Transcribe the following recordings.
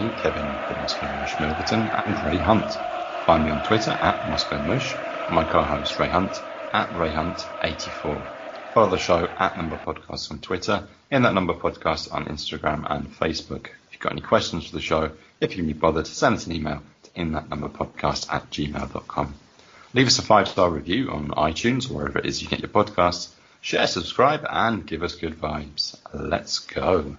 Me, Kevin, the Moscow Mush Milverton, and Ray Hunt. Find me on Twitter at Moscow Mush, my co-host Ray Hunt at Ray Hunt84. Follow the show at Number Podcast on Twitter, In That Number Podcast on Instagram and Facebook. If you've got any questions for the show, if you can be bothered, send us an email to inthatnumberpodcast at gmail.com. Leave us a five-star review on iTunes or wherever it is you get your podcasts. Share, subscribe, and give us good vibes. Let's go.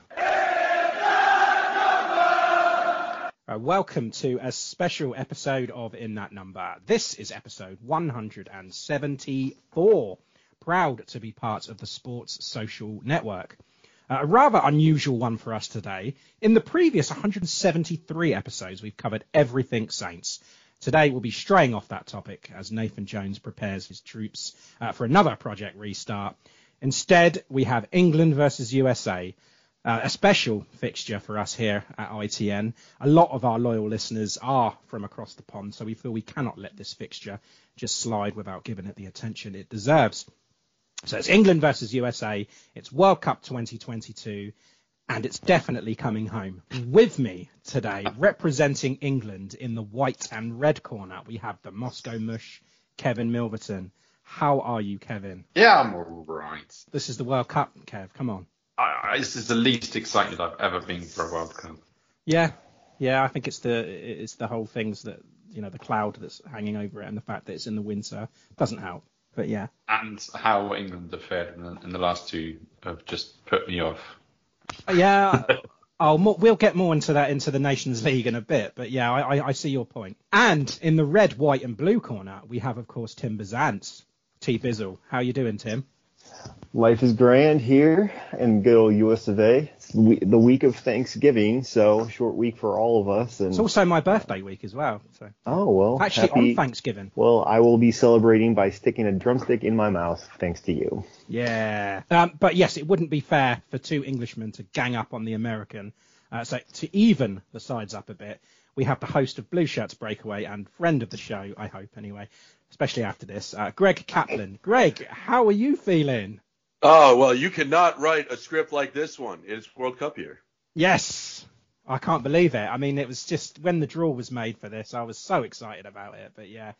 Uh, welcome to a special episode of In That Number. This is episode 174. Proud to be part of the Sports Social Network. Uh, a rather unusual one for us today. In the previous 173 episodes, we've covered everything Saints. Today, we'll be straying off that topic as Nathan Jones prepares his troops uh, for another project restart. Instead, we have England versus USA, uh, a special fixture for us here at ITN. A lot of our loyal listeners are from across the pond, so we feel we cannot let this fixture just slide without giving it the attention it deserves. So it's England versus USA. It's World Cup 2022, and it's definitely coming home. With me today, representing England in the white and red corner, we have the Moscow Mush, Kevin Milverton. How are you, Kevin? Yeah, I'm all right. This is the World Cup, Kev. Come on. I, this is the least excited I've ever been for a World Cup. Yeah, yeah. I think it's the it's the whole things that you know the cloud that's hanging over it and the fact that it's in the winter doesn't help. But yeah, And how England have fared in the, in the last two have just put me off. Uh, yeah. I'll we'll get more into that into the Nations League in a bit, but yeah, I, I, I see your point. And in the red, white, and blue corner, we have of course Tim Bazant, T Bizzle. How you doing, Tim? Life is grand here in good old US of A. It's the week of Thanksgiving, so short week for all of us. And It's also my birthday week as well. So oh well, actually happy. on Thanksgiving. well, I will be celebrating by sticking a drumstick in my mouth, thanks to you. Yeah. Um, but yes, it wouldn't be fair for two Englishmen to gang up on the American. Uh, so to even the sides up a bit, we have the host of Blue Shirts Breakaway and friend of the show, I hope anyway, especially after this, uh, Greg Kaplan. Greg, how are you feeling? Oh, well, you cannot write a script like this one. It's World Cup year. Yes. I can't believe it. I mean, it was just when the draw was made for this, I was so excited about it. But yeah,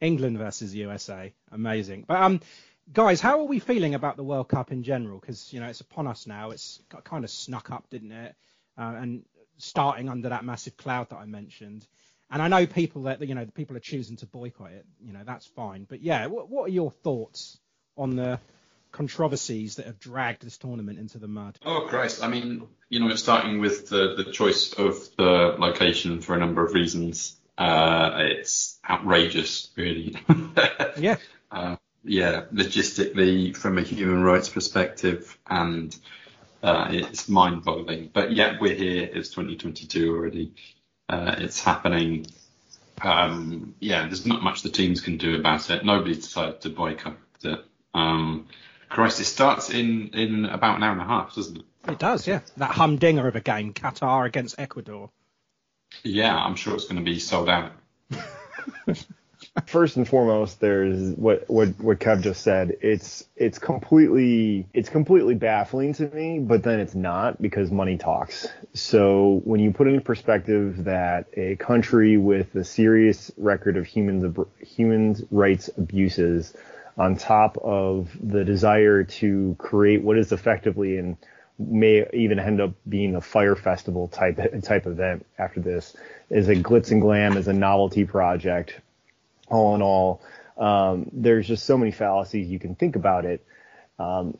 England versus USA, amazing. But um, guys, how are we feeling about the World Cup in general? Because you know it's upon us now. It's got kind of snuck up, didn't it? Uh, and starting under that massive cloud that I mentioned. And I know people that you know people are choosing to boycott it. You know that's fine. But yeah, what, what are your thoughts on the controversies that have dragged this tournament into the mud? Oh Christ! I mean, you know, starting with the the choice of the location for a number of reasons. Uh, it's outrageous, really. yeah. Uh, yeah, logistically, from a human rights perspective, and uh, it's mind-boggling. But yet we're here. It's 2022 already. Uh, it's happening. Um, yeah, there's not much the teams can do about it. Nobody decided to boycott it. Um, Christ, it starts in in about an hour and a half, doesn't it? It does, yeah. That humdinger of a game, Qatar against Ecuador. Yeah, I'm sure it's going to be sold out. First and foremost, there's what what what Kev just said. It's it's completely it's completely baffling to me, but then it's not because money talks. So when you put it in perspective that a country with a serious record of humans human rights abuses, on top of the desire to create what is effectively and may even end up being a Fyre Festival type type event after this is a glitz and glam as a novelty project. All in all, um, there's just so many fallacies you can think about it. Um,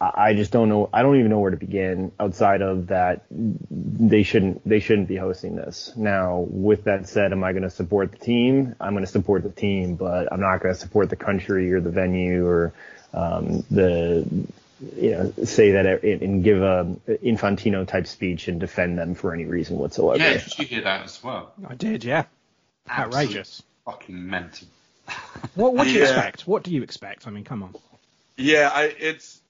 I just don't know. I don't even know where to begin outside of that. They shouldn't. They shouldn't be hosting this. Now, with that said, am I going to support the team? I'm going to support the team, but I'm not going to support the country or the venue or um, the you know, say that and give a Infantino type speech and defend them for any reason whatsoever. Yeah, did you hear that as well? I did, yeah. Absolute Outrageous. Fucking mental. what what do you Yeah. expect? What do you expect? I mean, come on. Yeah, I, it's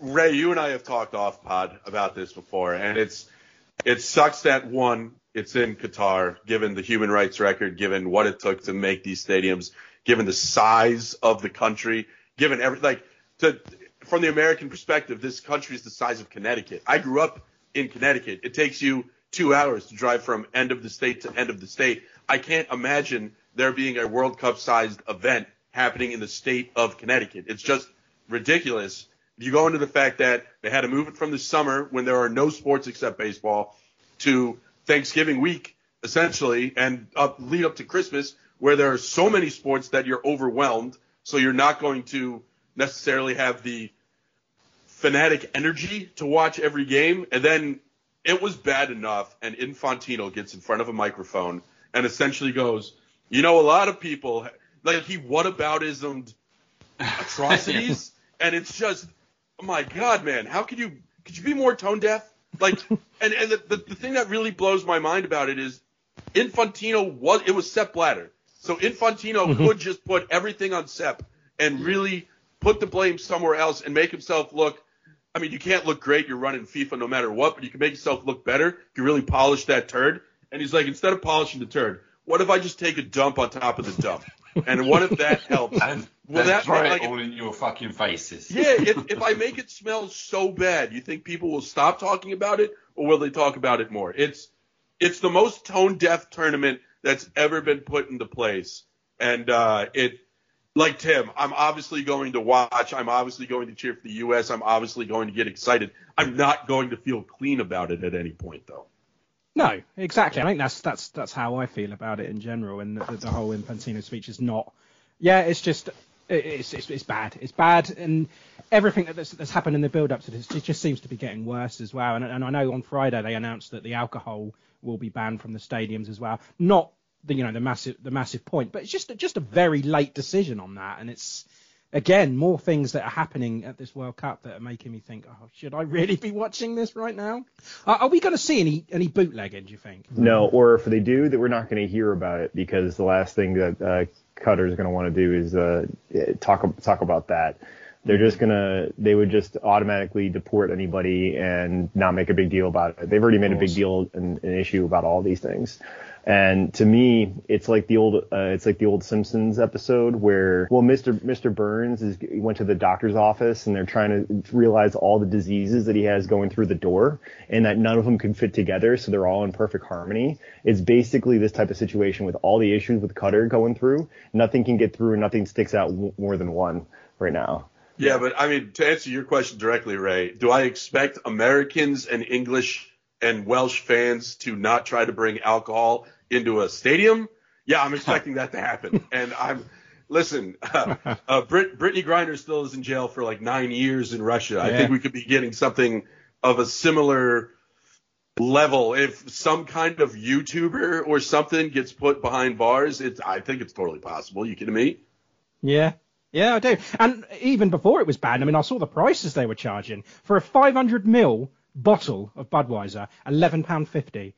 Ray. You and I have talked off pod about this before, and it's it sucks that one. It's in Qatar, given the human rights record, given what it took to make these stadiums, given the size of the country, given every like to from the American perspective, this country is the size of Connecticut. I grew up in Connecticut. It takes you two hours to drive from end of the state to end of the state. I can't imagine there being a World Cup sized event happening in the state of Connecticut. It's just ridiculous. You go into the fact that they had to move it from the summer when there are no sports except baseball to Thanksgiving week, essentially, and up, lead up to Christmas, where there are so many sports that you're overwhelmed. So you're not going to necessarily have the fanatic energy to watch every game. And then it was bad enough, and Infantino gets in front of a microphone and essentially goes, "You know, a lot of people like he whataboutismed atrocities, and it's just, oh my God, man, how could you could you be more tone deaf? Like, and and the, the the thing that really blows my mind about it is Infantino was it was Sepp Blatter, so Infantino mm-hmm. could just put everything on Sepp and really put the blame somewhere else and make himself look. I mean, you can't look great. You're running FIFA no matter what, but you can make yourself look better. You really polish that turd. And he's like, instead of polishing the turd, what if I just take a dump on top of the dump? And what if that helps? And Well, that- throw like- all in your fucking faces. Yeah, if, if I make it smell so bad, you think people will stop talking about it, or will they talk about it more? It's it's the most tone deaf tournament that's ever been put into place, and uh, it like Tim, I'm obviously going to watch. I'm obviously going to cheer for the U.S. I'm obviously going to get excited. I'm not going to feel clean about it at any point, though. No, exactly. I think that's that's that's how I feel about it in general, and the, the whole Infantino speech is not. Yeah, it's just it's it's, it's bad. It's bad, and everything that- that's, that's happened in the build up to this it just seems to be getting worse as well. And, and I know on Friday they announced that the alcohol will be banned from the stadiums as well. Not the you know the massive the massive point, but it's just just a very late decision on that, and it's. Again, more things that are happening at this World Cup that are making me think, oh, should I really be watching this right now? Are, are we going to see any any bootlegging? Do you think? No, or if they do, that we're not going to hear about it because the last thing that uh, Qatar is going to want to do is uh, talk talk about that. They're just gonna they would just automatically deport anybody and not make a big deal about it. They've already made a big deal and an issue about all these things. And to me, it's like the old uh, it's like the old Simpsons episode where well, Mr. Mr. Burns is went to the doctor's office and they're trying to realize all the diseases that he has going through the door and that none of them can fit together, so they're all in perfect harmony. It's basically this type of situation with all the issues with Qatar going through. Nothing can get through and nothing sticks out w- more than one right now. Yeah, but I mean, to answer your question directly, Ray, do I expect Americans and English and Welsh fans to not try to bring alcohol into a stadium, yeah, I'm expecting that to happen. And I'm listen, uh, uh, Brit, Brittney Griner still is in jail for like nine years in Russia. Yeah. I think we could be getting something of a similar level if some kind of YouTuber or something gets put behind bars. It's I think it's totally possible. You kidding me? Yeah. Yeah, I do. And even before it was banned, I mean, I saw the prices they were charging for a 500 ml bottle of Budweiser, eleven pound fifty,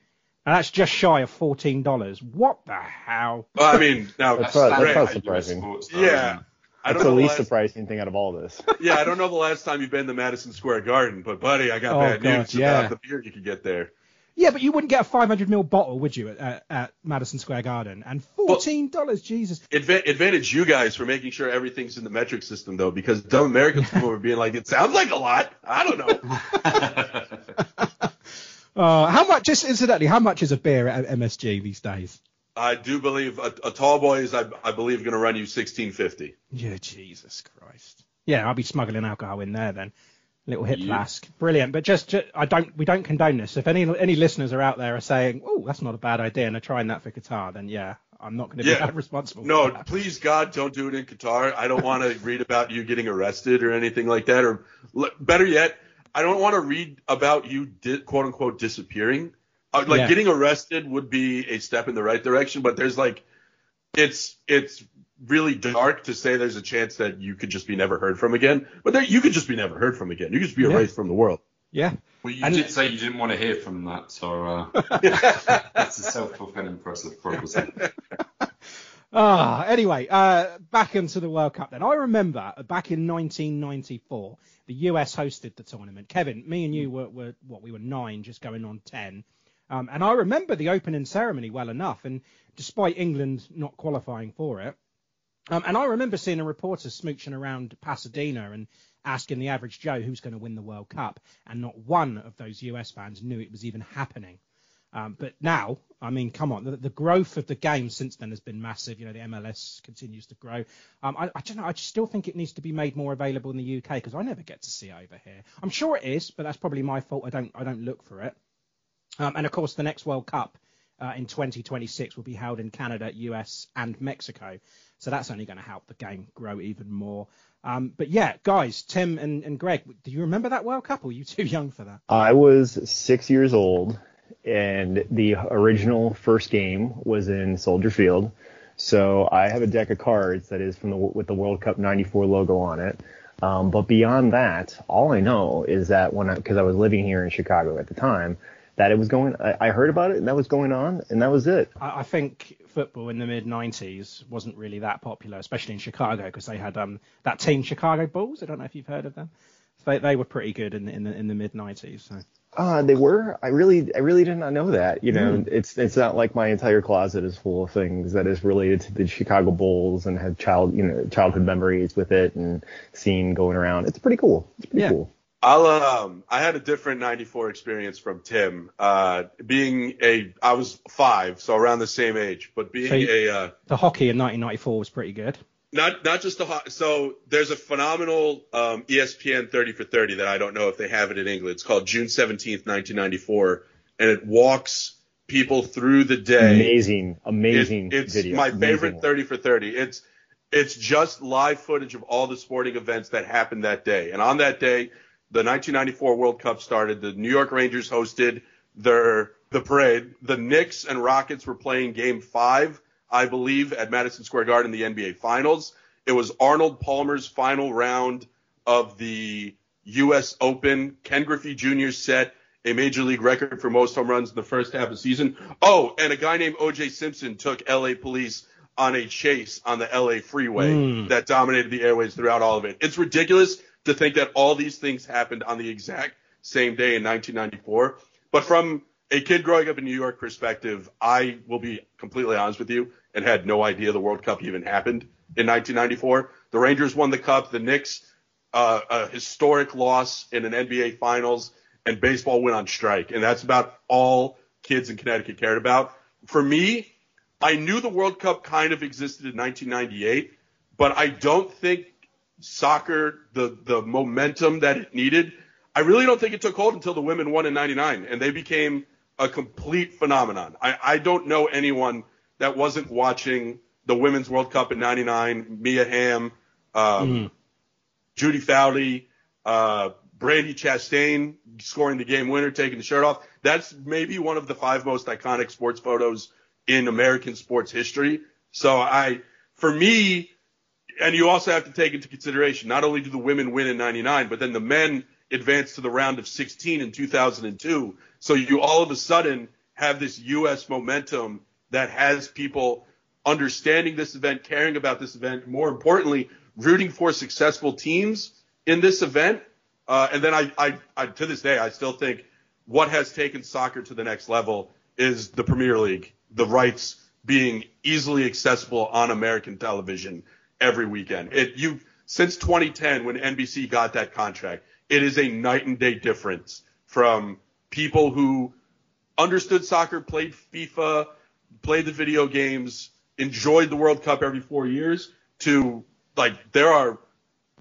and that's just shy of fourteen dollars. What the hell? Well, I mean, now that's, that's, that's not surprising. yeah. I don't that's know the least last... surprising thing out of all this. yeah, I don't know the last time you've been to Madison Square Garden, but buddy, I got oh, bad God, news yeah. about the beer you could get there. Yeah, but you wouldn't get a 500 ml bottle, would you, at, at Madison Square Garden? And $14, well, Jesus. advantage you guys for making sure everything's in the metric system, though, because dumb American people were being like, it sounds like a lot. I don't know. uh, how much, just incidentally, how much is a beer at MSG these days? I do believe a, a tall boy is, I, I believe, going to run you 1650. Yeah, Jesus Christ. Yeah, I'll be smuggling alcohol in there then little hip flask. Brilliant. But just, just, I don't we don't condone this. If any any listeners are out there are saying, "Oh, that's not a bad idea," and are trying that for Qatar, then yeah, I'm not going to be yeah. responsible. No, please God, don't do it in Qatar. I don't want to read about you getting arrested or anything like that. Or better yet, I don't want to read about you di- quote unquote disappearing. Uh, like yeah. getting arrested would be a step in the right direction, but there's like it's it's really dark to say there's a chance that you could just be never heard from again. But there, you could just be never heard from again. You could just be erased yeah. from the world. Yeah. Well, you and did say you didn't want to hear from that, so uh, that's a self-fulfilling prophecy. Ah, anyway, uh, back into the World Cup then. I remember back in 1994, the US hosted the tournament. Kevin, me and you were, were what we were nine, just going on ten. Um, and I remember the opening ceremony well enough. And despite England not qualifying for it, um, and I remember seeing a reporter smooching around Pasadena and asking the average Joe who's going to win the World Cup, and not one of those US fans knew it was even happening. Um, but now, I mean, come on, the, the, growth of the game since then has been massive. You know, the MLS continues to grow. Um, I, I, don't know. I still think it needs to be made more available in the UK because I never get to see over here. I'm sure it is, but that's probably my fault. I don't I don't look for it. Um, and of course, the next World Cup uh, in 2026 will be held in Canada, US, and Mexico. So that's only going to help the game grow even more. Um, but yeah, guys, Tim and, and Greg, do you remember that World Cup? Or you too young for that? I was six years old, and the original first game was in Soldier Field. So I have a deck of cards that is from the with the World Cup '94 logo on it. Um, but beyond that, all I know is that when because I, I was living here in Chicago at the time, that it was going. I, I heard about it and that was going on, and that was it. I, I think football in the mid '90s wasn't really that popular, especially in Chicago, because they had um, that team Chicago Bulls. I don't know if you've heard of them. They, they were pretty good in, in the in the mid '90s. So. Uh, they were. I really, I really did not know that. You know, mm. it's it's not like my entire closet is full of things that is related to the Chicago Bulls and have child, you know, childhood memories with it and seen going around. It's pretty cool. It's pretty yeah. cool. I'll um I had a different 94 experience from Tim. Uh being a I was 5, so around the same age, but being so a uh The hockey in 1994 was pretty good. Not not just the ho- so there's a phenomenal um ESPN 30 for 30 that I don't know if they have it in England. It's called June 17th, 1994 and it walks people through the day. Amazing, amazing it, it's video. my amazing favorite one. 30 for 30. It's it's just live footage of all the sporting events that happened that day. And on that day, the 1994 World Cup started. The New York Rangers hosted their the parade. The Knicks and Rockets were playing Game Five, I believe, at Madison Square Garden in the NBA Finals. It was Arnold Palmer's final round of the U.S. Open. Ken Griffey Jr. set a major league record for most home runs in the first half of the season. Oh, and a guy named O.J. Simpson took L.A. police on a chase on the LA freeway mm. that dominated the airways throughout all of it. It's ridiculous to think that all these things happened on the exact same day in 1994. But from a kid growing up in New York perspective, I will be completely honest with you and had no idea the World Cup even happened in 1994. The Rangers won the cup, the Knicks, uh, a historic loss in an NBA finals, and baseball went on strike. And that's about all kids in Connecticut cared about. For me, I knew the World Cup kind of existed in 1998, but I don't think soccer, the the momentum that it needed, I really don't think it took hold until the women won in 99 and they became a complete phenomenon. I, I don't know anyone that wasn't watching the Women's World Cup in 99, Mia Hamm, um, mm. Julie Foudy, uh, Chastain scoring the game winner, taking the shirt off. That's maybe one of the five most iconic sports photos in American sports history. So I, for me, and you also have to take into consideration not only do the women win in 99, but then the men advance to the round of 16 in 2002. So you all of a sudden have this U.S. momentum that has people understanding this event, caring about this event, more importantly, rooting for successful teams in this event. Uh, and then I, I, I, to this day, I still think what has taken soccer to the next level is the Premier League, the rights being easily accessible on American television every weekend. It, you, since 2010, when NBC got that contract, it is a night and day difference from people who understood soccer, played FIFA, played the video games, enjoyed the World Cup every four years to like there are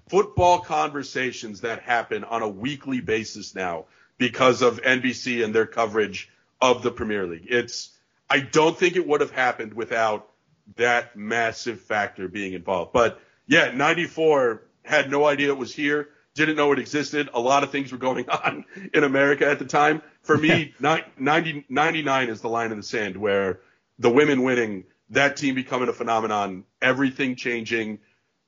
football conversations that happen on a weekly basis now because of NBC and their coverage of the Premier League. It's I don't think it would have happened without that massive factor being involved. But yeah, 94 had no idea it was here, didn't know it existed. A lot of things were going on in America at the time. For me, 90, 99 is the line in the sand where the women winning, that team becoming a phenomenon, everything changing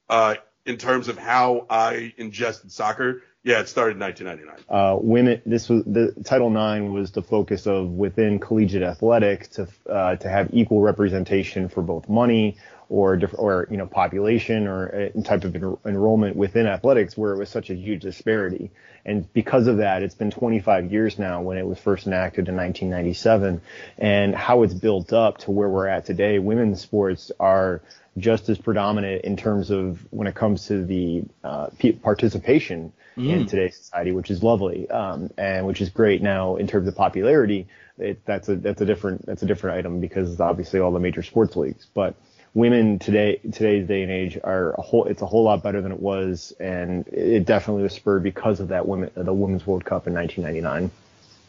uh, in terms of how I ingested soccer. Yeah, it started in 1999. Uh, women, this was the Title IX was the focus of within collegiate athletics to uh, to have equal representation for both money or or you know population or type of en- enrollment within athletics where it was such a huge disparity. And because of that, it's been 25 years now when it was first enacted in 1997, and how it's built up to where we're at today. Women's sports are just as predominant in terms of when it comes to the uh, participation mm. in today's society, which is lovely um, and which is great. Now, in terms of popularity, it, that's a that's a different that's a different item because obviously all the major sports leagues, but women today today's day and age are a whole it's a whole lot better than it was and it definitely was spurred because of that women the women's world cup in 1999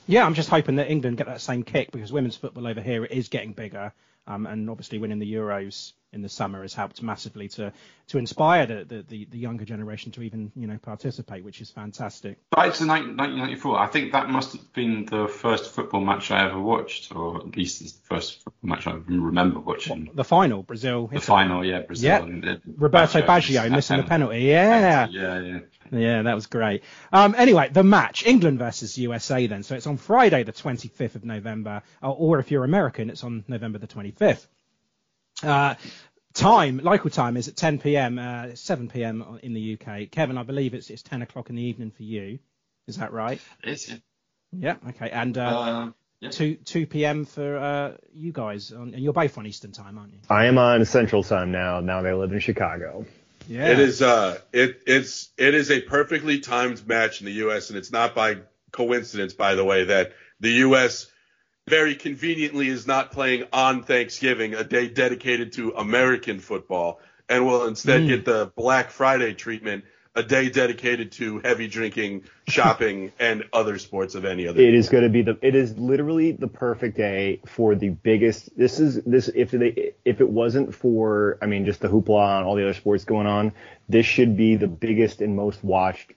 yeah i'm just hoping that england get that same kick because women's football over here is getting bigger um, and obviously winning the euros in the summer has helped massively to to inspire the, the, the, younger generation to even you know participate, which is fantastic. Back to 1994, I think that must have been the first football match I ever watched, or at least it's the first football match I remember watching. the final, Brazil. The final, yeah, Brazil. Yeah. Roberto Baggio missing the penalty. Yeah. Yeah, yeah. Yeah, that was great. Um, anyway, the match, England versus USA then. So it's on Friday, the 25th of November, or if you're American, it's on November the 25th. Uh, time, local time is at 10 p.m., uh, 7 p.m. in the UK. Kevin, I believe it's it's 10 o'clock in the evening for you. Is that right? It's yeah. Yeah. Okay. And uh, uh, yeah. 2 2 p.m. for uh, you guys, on, and you're both on Eastern time, aren't you? I am on Central time now. Now they live in Chicago. Yeah. It is uh it it's it is a perfectly timed match in the US and it's not by coincidence by the way that the US very conveniently is not playing on Thanksgiving, a day dedicated to American football, and will instead mm. get the Black Friday treatment, a day dedicated to heavy drinking, shopping, and other sports of any other. It is going to be the. It is literally the perfect day for the biggest. This is this if they if it wasn't for I mean just the hoopla and all the other sports going on, this should be the biggest and most watched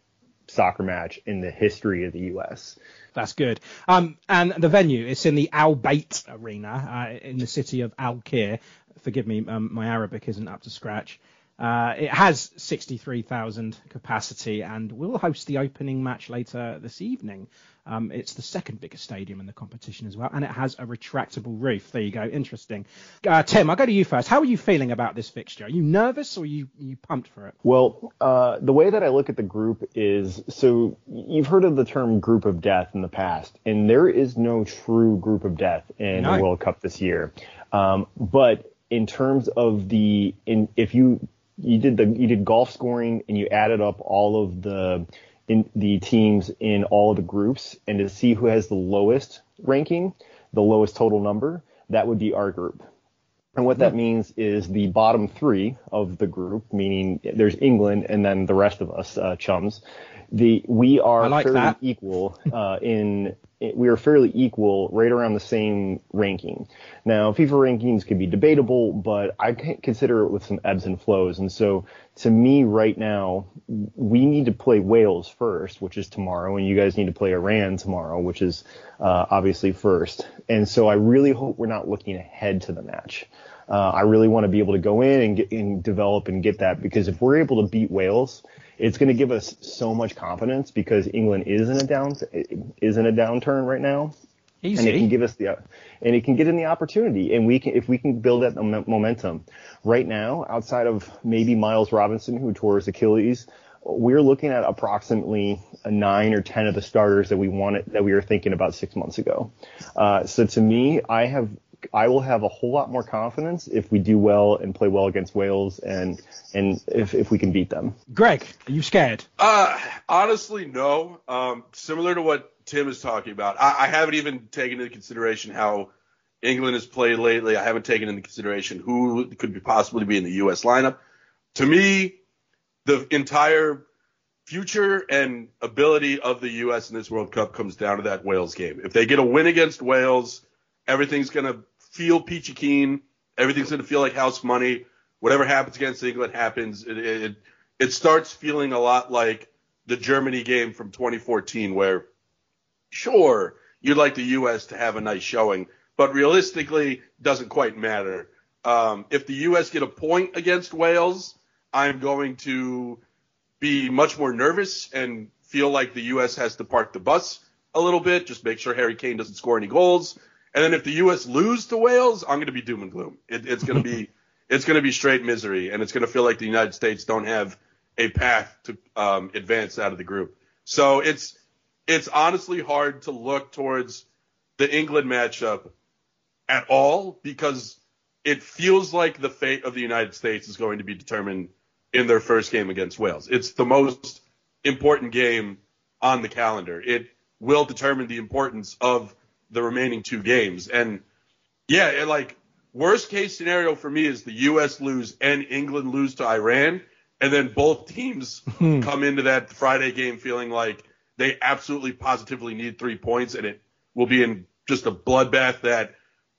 soccer match in the history of the U.S. That's good. Um, and the venue, it's in the Al Bayt Arena uh, in the city of Al Kir. Forgive me, um, my Arabic isn't up to scratch. Uh, it has 63,000 capacity and will host the opening match later this evening. Um, it's the second biggest stadium in the competition as well, and it has a retractable roof. There you go, interesting. Uh, Tim, I'll go to you first. How are you feeling about this fixture? Are you nervous or are you, you pumped for it? Well, uh, the way that I look at the group is so you've heard of the term group of death in the past, and there is no true group of death in no. the World Cup this year. Um, but in terms of the in if you you did the you did golf scoring and you added up all of the in the teams in all of the groups and to see who has the lowest ranking, the lowest total number, that would be our group. And what that means is the bottom three of the group, meaning there's England and then the rest of us, uh, chums. The we are like fairly that. equal uh, in we are fairly equal, right around the same ranking. Now, FIFA rankings can be debatable, but I consider it with some ebbs and flows. And so, to me, right now, we need to play Wales first, which is tomorrow, and you guys need to play Iran tomorrow, which is uh, obviously first. And so, I really hope we're not looking ahead to the match. Uh, I really want to be able to go in and get and develop and get that because if we're able to beat Wales, it's going to give us so much confidence because England is in a down is in a downturn right now, Easy. and it can give us the and it can get in the opportunity, and we can if we can build that momentum. Right now, outside of maybe Miles Robinson who tore his Achilles, we're looking at approximately a nine or ten of the starters that we wanted that we were thinking about six months ago. Uh, so to me, I have I will have a whole lot more confidence if we do well and play well against Wales and and if, if we can beat them. Greg, are you scared? Uh, honestly, no. Um, similar to what Tim is talking about, I, I haven't even taken into consideration how England has played lately. I haven't taken into consideration who could be possibly be in the U.S. lineup. To me, the entire future and ability of the U.S. in this World Cup comes down to that Wales game. If they get a win against Wales, everything's going to feel peachy keen. Everything's going to feel like house money. Whatever happens against England happens. It, it, it starts feeling a lot like the Germany game from 2014, where sure, you'd like the U.S. to have a nice showing, but realistically, doesn't quite matter. Um, if the U.S. get a point against Wales, I'm going to be much more nervous and feel like the U.S. has to park the bus a little bit, just make sure Harry Kane doesn't score any goals. And then if the U.S. lose to Wales, I'm going to be doom and gloom. It, it's going to be it's going to be straight misery, and it's going to feel like the United States don't have a path to um, advance out of the group. So it's it's honestly hard to look towards the England matchup at all because it feels like the fate of the United States is going to be determined in their first game against Wales. It's the most important game on the calendar. It will determine the importance of the remaining two games. And yeah, it, like worst case scenario for me is the U.S. lose and England lose to Iran, and then both teams hmm. come into that Friday game feeling like they absolutely positively need three points, and it will be in just a bloodbath that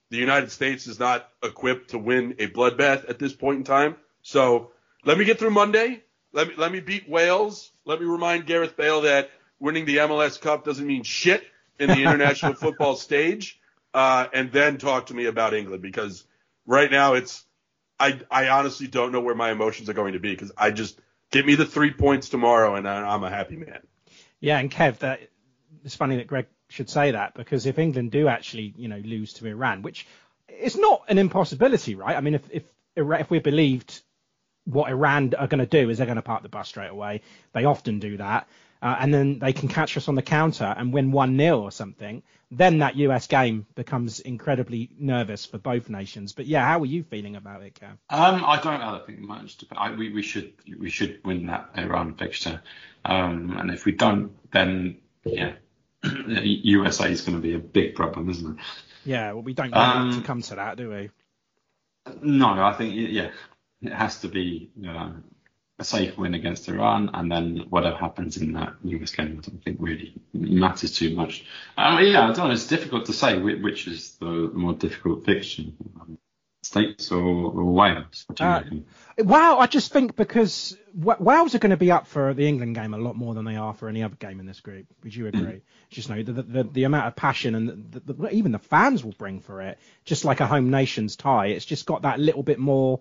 the United States is not equipped to win a bloodbath at this point in time. So let me get through Monday. Let me let me beat Wales. Let me remind Gareth Bale that winning the MLS Cup doesn't mean shit in the international football stage. Uh, and then talk to me about England because right now it's I I honestly don't know where my emotions are going to be because I just give me the three points tomorrow and I- I'm a happy man. Yeah, and Kev, that it's funny that Greg should say that because if England do actually, you know, lose to Iran, which it's not an impossibility, right? I mean, if if if we believed what Iran are going to do is they're going to park the bus straight away. They often do that. Uh, and then they can catch us on the counter and win 1 0 or something. Then that US game becomes incredibly nervous for both nations. But yeah, how are you feeling about it, Kev? Um, I don't know. I think much. I, we, we should we should win that Iran fixture. Um, and if we don't, then yeah, USA is going to be a big problem, isn't it? Yeah, well, we don't want Um, to come to that, do we? No, I think yeah, it has to be you know, a safe win against Iran, and then whatever happens in that US game, I don't think really matters too much. Um, yeah, I don't know. It's difficult to say which, which is the more difficult fixture, um, States or, or Wales. Uh. Wow, I just think because Wa- Wales are going to be up for the England game a lot more than they are for any other game in this group. Would you agree? Just know the, the the amount of passion and the, the, even the fans will bring for it, just like a home nations tie. It's just got that little bit more.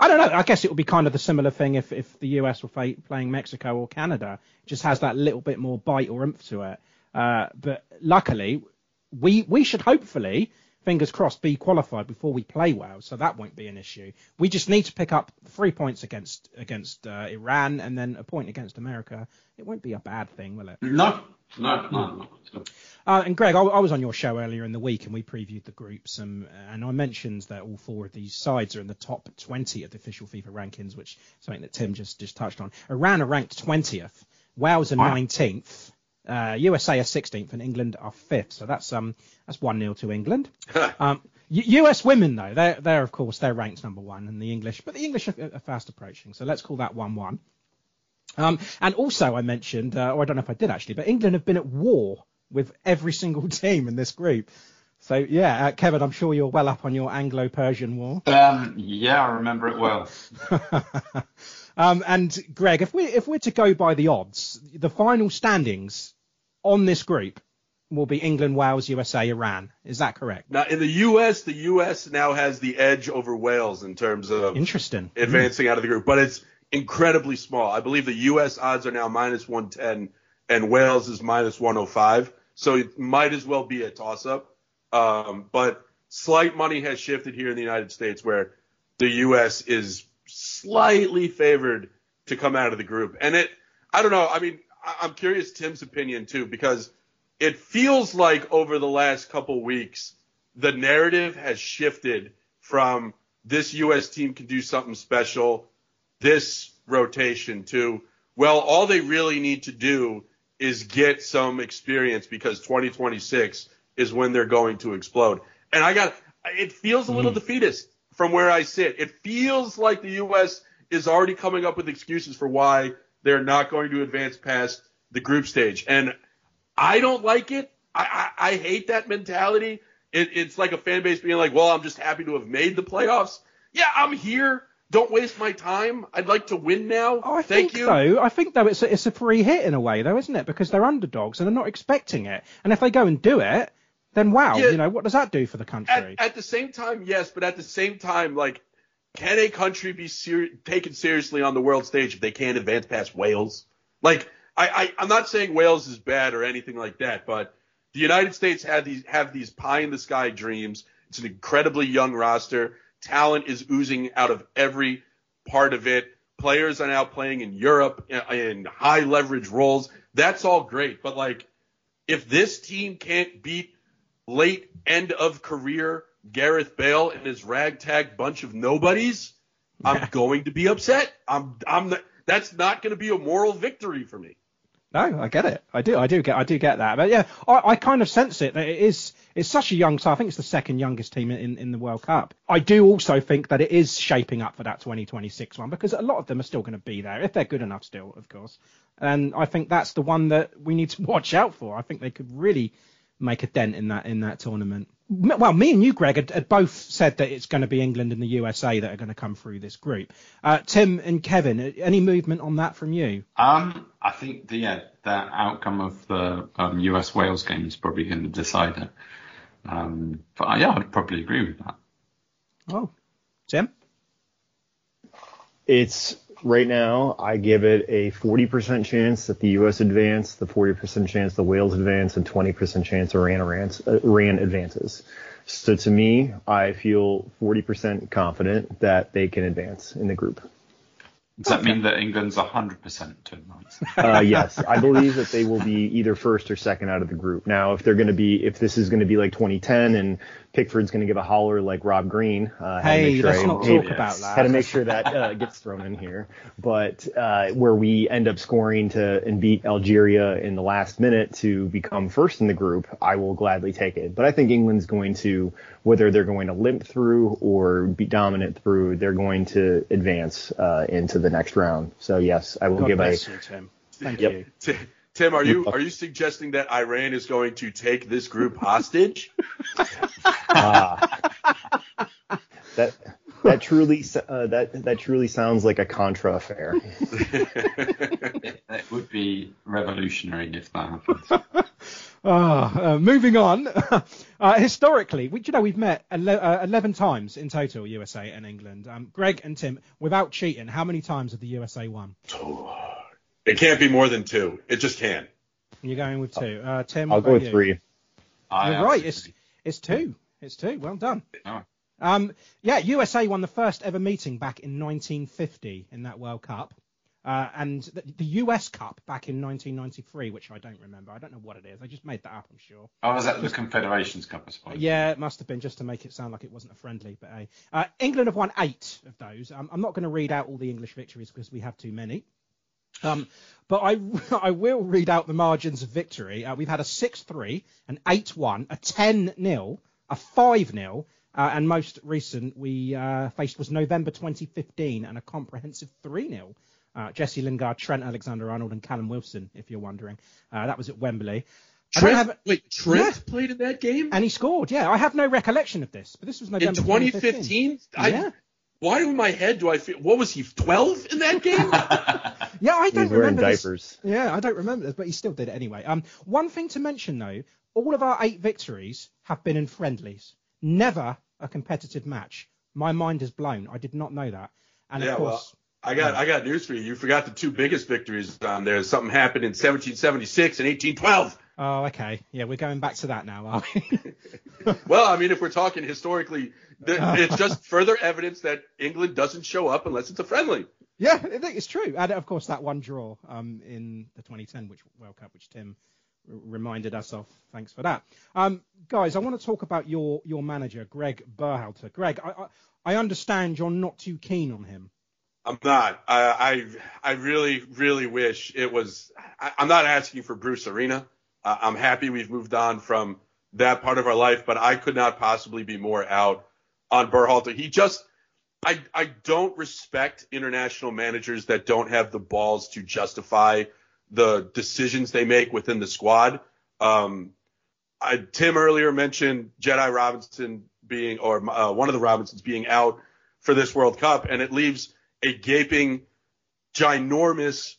I don't know. I guess it would be kind of the similar thing if, if the US were fa- playing Mexico or Canada. It just has that little bit more bite or oomph to it. Uh, but luckily, we we should hopefully, fingers crossed, be qualified before we play Wales, so that won't be an issue. We just need to pick up three points against against uh, Iran and then a point against America. It won't be a bad thing, will it? No, no, no. no. Uh, and Greg, I, I was on your show earlier in the week, and we previewed the groups, um, and I mentioned that all four of these sides are in the top 20 of the official FIFA rankings, which is something that Tim just just touched on. Iran are ranked 20th, Wales are Wow. 19th, uh, USA are 16th, and England are 5th. So that's um that's one 0 to England. um, US women though, they're they're of course they're ranked number one, and the English, but the English are, are fast approaching. So let's call that one one. Um, and also I mentioned, uh, or I don't know if I did actually, but England have been at war with every single team in this group. So yeah, uh, Kevin, I'm sure you're well up on your Anglo-Persian war. Um, yeah, I remember it well. um, and Greg, if we if we're to go by the odds, the final standings on this group will be England, Wales, USA, Iran. Is that correct? Now in the U.S., the U.S. now has the edge over Wales in terms of interesting advancing mm. out of the group, but it's incredibly small. I believe the U.S. odds are now minus 110 and Wales is minus 105. So it might as well be a toss up. Um, but slight money has shifted here in the United States where the U.S. is slightly favored to come out of the group. And it, I don't know. I mean, I'm curious Tim's opinion too, because it feels like over the last couple weeks, the narrative has shifted from this U.S. team can do something special, this rotation to, well, all they really need to do is get some experience because 2026 is when they're going to explode. And I got, it feels a little mm. defeatist from where I sit. It feels like the U.S. is already coming up with excuses for why they're not going to advance past the group stage. And I don't like it. I, I, I hate that mentality. It, it's like a fan base being like, well, I'm just happy to have made the playoffs. Yeah, I'm here. Don't waste my time. I'd like to win now. Oh, I Thank think you. though. I think though it's a, it's a free hit in a way though, isn't it? Because they're underdogs and they're not expecting it. And if they go and do it, then wow, yeah, you know what does that do for the country? At, at, the same time, yes, but at the same time, like, can a country be ser- taken seriously on the world stage if they can't advance past Wales? Like, I, I I'm not saying Wales is bad or anything like that, but the United States have these have these pie in the sky dreams. It's an incredibly young roster. Talent is oozing out of every part of it. Players are now playing in Europe uh, in high leverage roles. That's all great. But like, if this team can't beat late end of career Gareth Bale and his ragtag bunch of nobodies, I'm going to be upset. I'm, I'm, that's not going to be a moral victory for me. No, I get it. I do. I do get. I do get that. But yeah, I, I kind of sense it that it is. It's such a young side. I think it's the second youngest team in, in the World Cup. I do also think that it is shaping up for that 2026 one because a lot of them are still going to be there if they're good enough still, of course. And I think that's the one that we need to watch out for. I think they could really make a dent in that in that tournament. Well, me and you, Greg, had, had both said that it's going to be England and the USA that are going to come through this group. Uh, Tim and Kevin, any movement on that from you? Um, I think the yeah, the outcome of the um, US Wales game is probably going to decide it. Um, but uh, yeah, I'd probably agree with that. Oh, Tim. It's right now, I give it a 40% chance that the U.S. advance, the 40% chance the Wales advance, and 20% chance Iran, Iran advances. So to me, I feel 40% confident that they can advance in the group. Does that mean that England's 100% to advance? uh, yes, I believe that they will be either first or second out of the group. Now, if they're going to be, if this is going to be like 2010 and Pickford's going to give a holler like Rob Green, uh, hey, let's I, not talk about that. Had to make sure that uh, gets thrown in here. But uh, where we end up scoring to and beat Algeria in the last minute to become first in the group, I will gladly take it. But I think England's going to, whether they're going to limp through or be dominant through, they're going to advance uh, into the next round. So yes, I will God give a. You, Tim. Thank yep. you. Tim, are you are you suggesting that Iran is going to take this group hostage? uh, that that truly uh, that that truly sounds like a Contra affair. it would be revolutionary if that happened. Oh, uh, moving on. uh, historically, we, you know, we've met ele- uh, 11 times in total, USA and England. Um, Greg and Tim, without cheating, how many times have the USA won? It can't be more than two. It just can't. You're going with two. Uh, Tim, I'll go with you? three. You're right. It's it's two. It's two. Well done. Oh. Um, yeah, USA won the first ever meeting back in 1950 in that World Cup. Uh, and the, the, US Cup back in 1993, which I don't remember. I don't know what it is. I just made that up, I'm sure. Oh, was that the Confederations Cup, I suppose? Yeah, it must have been just to make it sound like it wasn't a friendly. But uh, uh, England have won eight of those. Um, I'm not going to read out all the English victories because we have too many. Um, but I, I will read out the margins of victory. Uh, we've had a 6 3, an 8 1, a 10 0, a 5 0, Uh, and most recent we uh, faced was November 2015 and a comprehensive 3 0. Uh, Jesse Lingard, Trent Alexander Arnold, and Callum Wilson, if you're wondering. Uh, that was at Wembley. Trent, have- wait, Trent Yeah. played in that game and he scored, yeah. I have no recollection of this, but this was in November 2015. I, Yeah. Why in my head do I feel? What was he? 12 in that game? Yeah, I don't He's wearing remember this. Yeah, I don't remember this, but he still did it anyway. Um, one thing to mention though, all of our eight victories have been in friendlies, never a competitive match. My mind is blown. I did not know that. And Yeah, of well, course, I got I got news for you. You forgot the two biggest victories on there. Something happened in 1776 and 1812. oh, okay, yeah, we're going back to that now, are we? Well, I mean, if we're talking historically, it's just further evidence that England doesn't show up unless it's a friendly. yeah, it's true. And of course, that one draw um, in the 2010 which World Cup, which Tim reminded us of. Thanks for that. Um, guys, I want to talk about your your manager, Greg Berhalter. Greg, I, I, I understand you're not too keen on him. I'm not. I I, I really really wish it was. I, I'm not asking for Bruce Arena. Uh, I'm happy we've moved on from that part of our life, but I could not possibly be more out on Berhalter. He just. I, I don't respect international managers that don't have the balls to justify the decisions they make within the squad. Um, I, Tim earlier mentioned Jedi Robinson being, or uh, one of the Robinsons being out for this World Cup, and it leaves a gaping, ginormous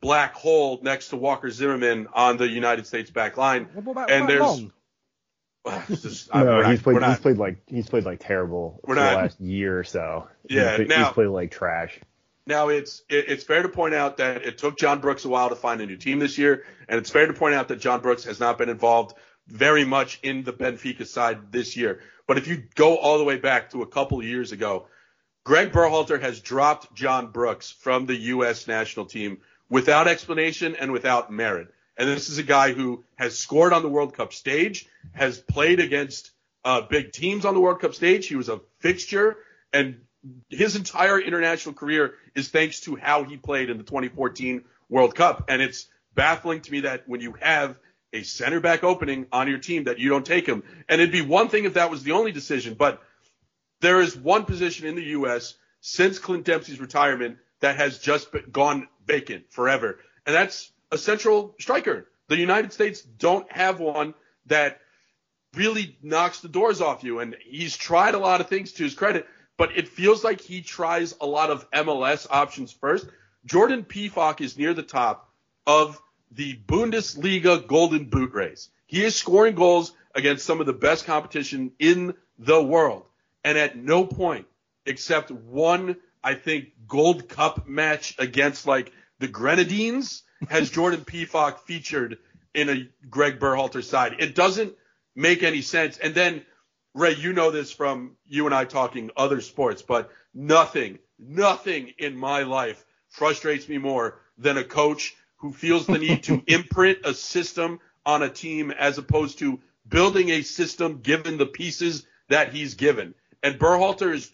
black hole next to Walker Zimmerman on the United States back line. What about, And what about there's- just- No, not- he's played. we're not- He's played like he's played like terrible for not- the last year or so. Yeah, he's played, now- he's played like trash. Now it's it, it's fair to point out that it took John Brooks a while to find a new team this year, and it's fair to point out that John Brooks has not been involved very much in the Benfica side this year. But if you go all the way back to a couple of years ago, Greg Berhalter has dropped John Brooks from the U.S. national team without explanation and without merit. And this is a guy who has scored on the World Cup stage, has played against uh, big teams on the World Cup stage. He was a fixture, and his entire international career is thanks to how he played in the 2014 World Cup. And it's baffling to me that when you have a center back opening on your team that you don't take him. And it'd be one thing if that was the only decision, but there is one position in the U.S. since Clint Dempsey's retirement that has just gone vacant forever, and that's a central striker. The United States don't have one that really knocks the doors off you, and he's tried a lot of things to his credit, but it feels like he tries a lot of MLS options first. Jordan Pefok is near the top of the Bundesliga Golden Boot race. He is scoring goals against some of the best competition in the world. And at no point, except one, I think, Gold Cup match against like the Grenadines, has Jordan Pefok featured in a Greg Berhalter side. It doesn't make any sense. And then, Ray, you know this from you and I talking other sports, but nothing, nothing in my life frustrates me more than a coach who feels the need to imprint a system on a team as opposed to building a system given the pieces that he's given. And Berhalter is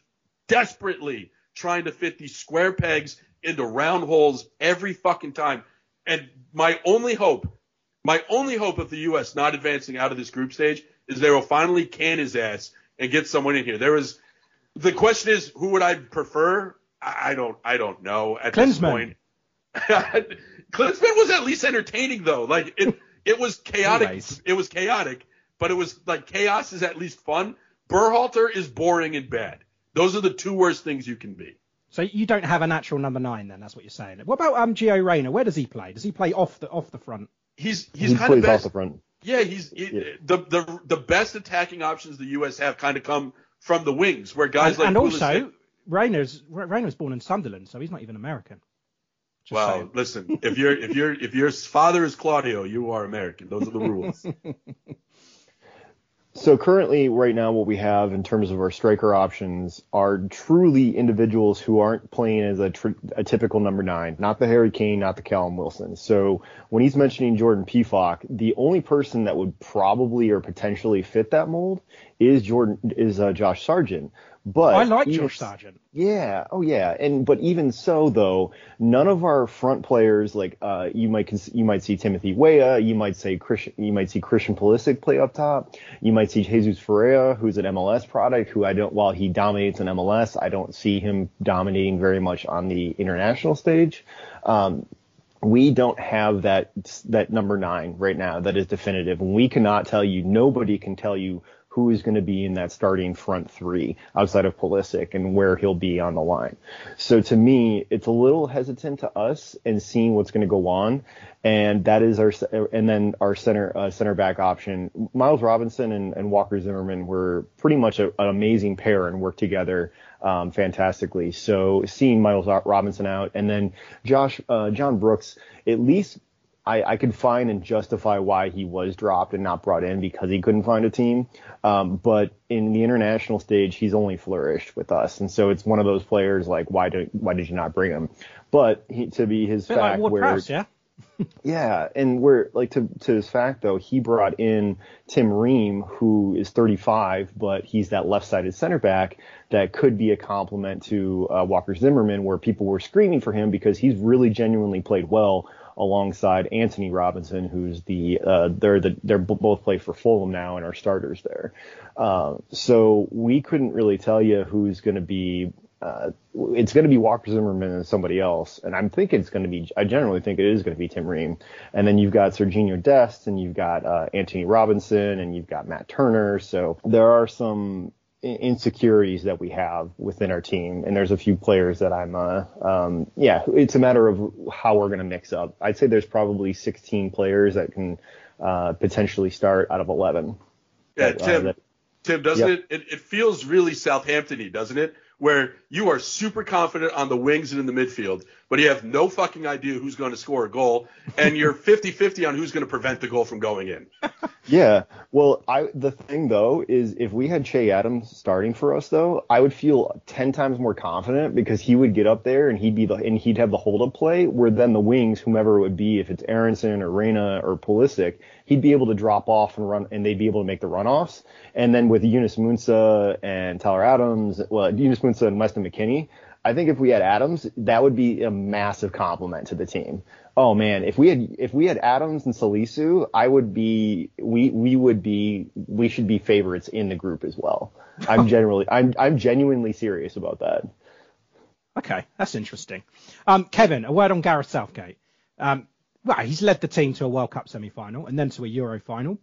desperately trying to fit these square pegs into round holes every fucking time. And my only hope, my only hope of the U.S. not advancing out of this group stage is they will finally can his ass and get someone in here. There was the question is who would I prefer? I don't I don't know at this Klinsmann. point. Klinsmann was at least entertaining though. Like it it was chaotic. It was chaotic, but it was like chaos is at least fun. Berhalter is boring and bad. Those are the two worst things you can be. So you don't have a natural number nine, then? That's what you're saying. What about um Gio Reyna? Where does he play? Does he play off the off the front? He's he's he kind of plays off the front. Yeah, he's he- the the the best attacking options the U.S. have kind of come from the wings, where guys and, like and Pulisic- also, Reyna's Reyna was born in Sunderland, so he's not even American. Just Well, saying. listen, if your if your if your father is Claudio, you are American. Those are the rules. So currently, right now, what we have in terms of our striker options are truly individuals who aren't playing as a, tr- a typical number nine, not the Harry Kane, not the Callum Wilson. So when he's mentioning Jordan Pefok, the only person that would probably or potentially fit that mold is Jordan is uh, Josh Sargent. But I like even- Josh Sargent. Yeah, oh yeah, and but even so though, none of our front players like uh, you might you might see Timothy Weah, you might say Christian, you might see Christian Pulisic play up top, you might see Jesus Ferreira, who's an MLS product, who I don't while he dominates in MLS, I don't see him dominating very much on the international stage. Um, we don't have that that number nine right now that is definitive, and we cannot tell you. Nobody can tell you who is going to be in that starting front three outside of Pulisic and where he'll be on the line. So to me, it's a little hesitant to us and seeing what's going to go on, and that is our and then our center uh, center back option. Miles Robinson and, and Walker Zimmerman were pretty much a, an amazing pair and worked together um, fantastically. So seeing Miles Robinson out and then Josh uh, John Brooks at least I, I could find and justify why he was dropped and not brought in because he couldn't find a team. Um, but in the international stage, he's only flourished with us, and so it's one of those players like why did why did you not bring him? But he, to be his like fact, Ward where Prowse, yeah. yeah, and we're like to to his fact though, he brought in Tim Ream, who is 35, but he's that left-sided center back that could be a complement to uh, Walker Zimmerman, where people were screaming for him because he's really genuinely played well alongside Antonee Robinson, who's the uh, they're the they're both play for Fulham now and are starters there. Uh, so we couldn't really tell you who's going to be. Uh, it's going to be Walker Zimmerman and somebody else, and I'm thinking it's going to be. I generally think it is going to be Tim Ream, and then you've got Serginho Dest, and you've got uh, Antonee Robinson, and you've got Matt Turner. So there are some insecurities that we have within our team, and there's a few players that I'm, uh, um, yeah, it's a matter of how we're going to mix up. I'd say there's probably 16 players that can uh, potentially start out of 11. Yeah, That, uh, Tim. that- Tim, doesn't Yep. it, it? It feels really Southampton-y, doesn't it? Where you are super confident on the wings and in the midfield, but you have no fucking idea who's going to score a goal, and you're 50-50 on who's going to prevent the goal from going in. Yeah. Well, I the thing though is if we had Che Adams starting for us though, I would feel ten times more confident because he would get up there and he'd be the and he'd have the hold up play where then the wings, whomever it would be, if it's Aaronson or Reyna or Pulisic, he'd be able to drop off and run and they'd be able to make the runoffs. And then with Yunus Musah and Tyler Adams, well, Yunus Musah and Weston McKennie, I think if we had Adams, that would be a massive compliment to the team. Oh man, if we had if we had Adams and Salisu, I would be we we would be we should be favorites in the group as well. I'm generally I'm I'm genuinely serious about that. Okay, that's interesting. Um, Kevin, a word on Gareth Southgate. Um, well, he's led the team to a World Cup semi-final and then to a Euro final.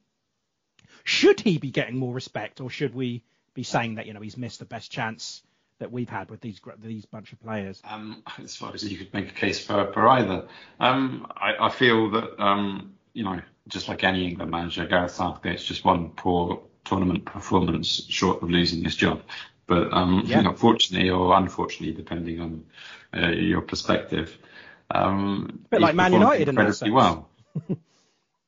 Should he be getting more respect, or should we be saying that you know he's missed the best chance that we've had with these these bunch of players? Um, I suppose you could make a case for, for either. Um, I, I feel that, um, you know, just like any England manager, Gareth Southgate's just one poor tournament performance short of losing his job. But um, Yeah. you know, fortunately or unfortunately, depending on uh, your perspective, um, Bit like Man United in incredibly sense. well.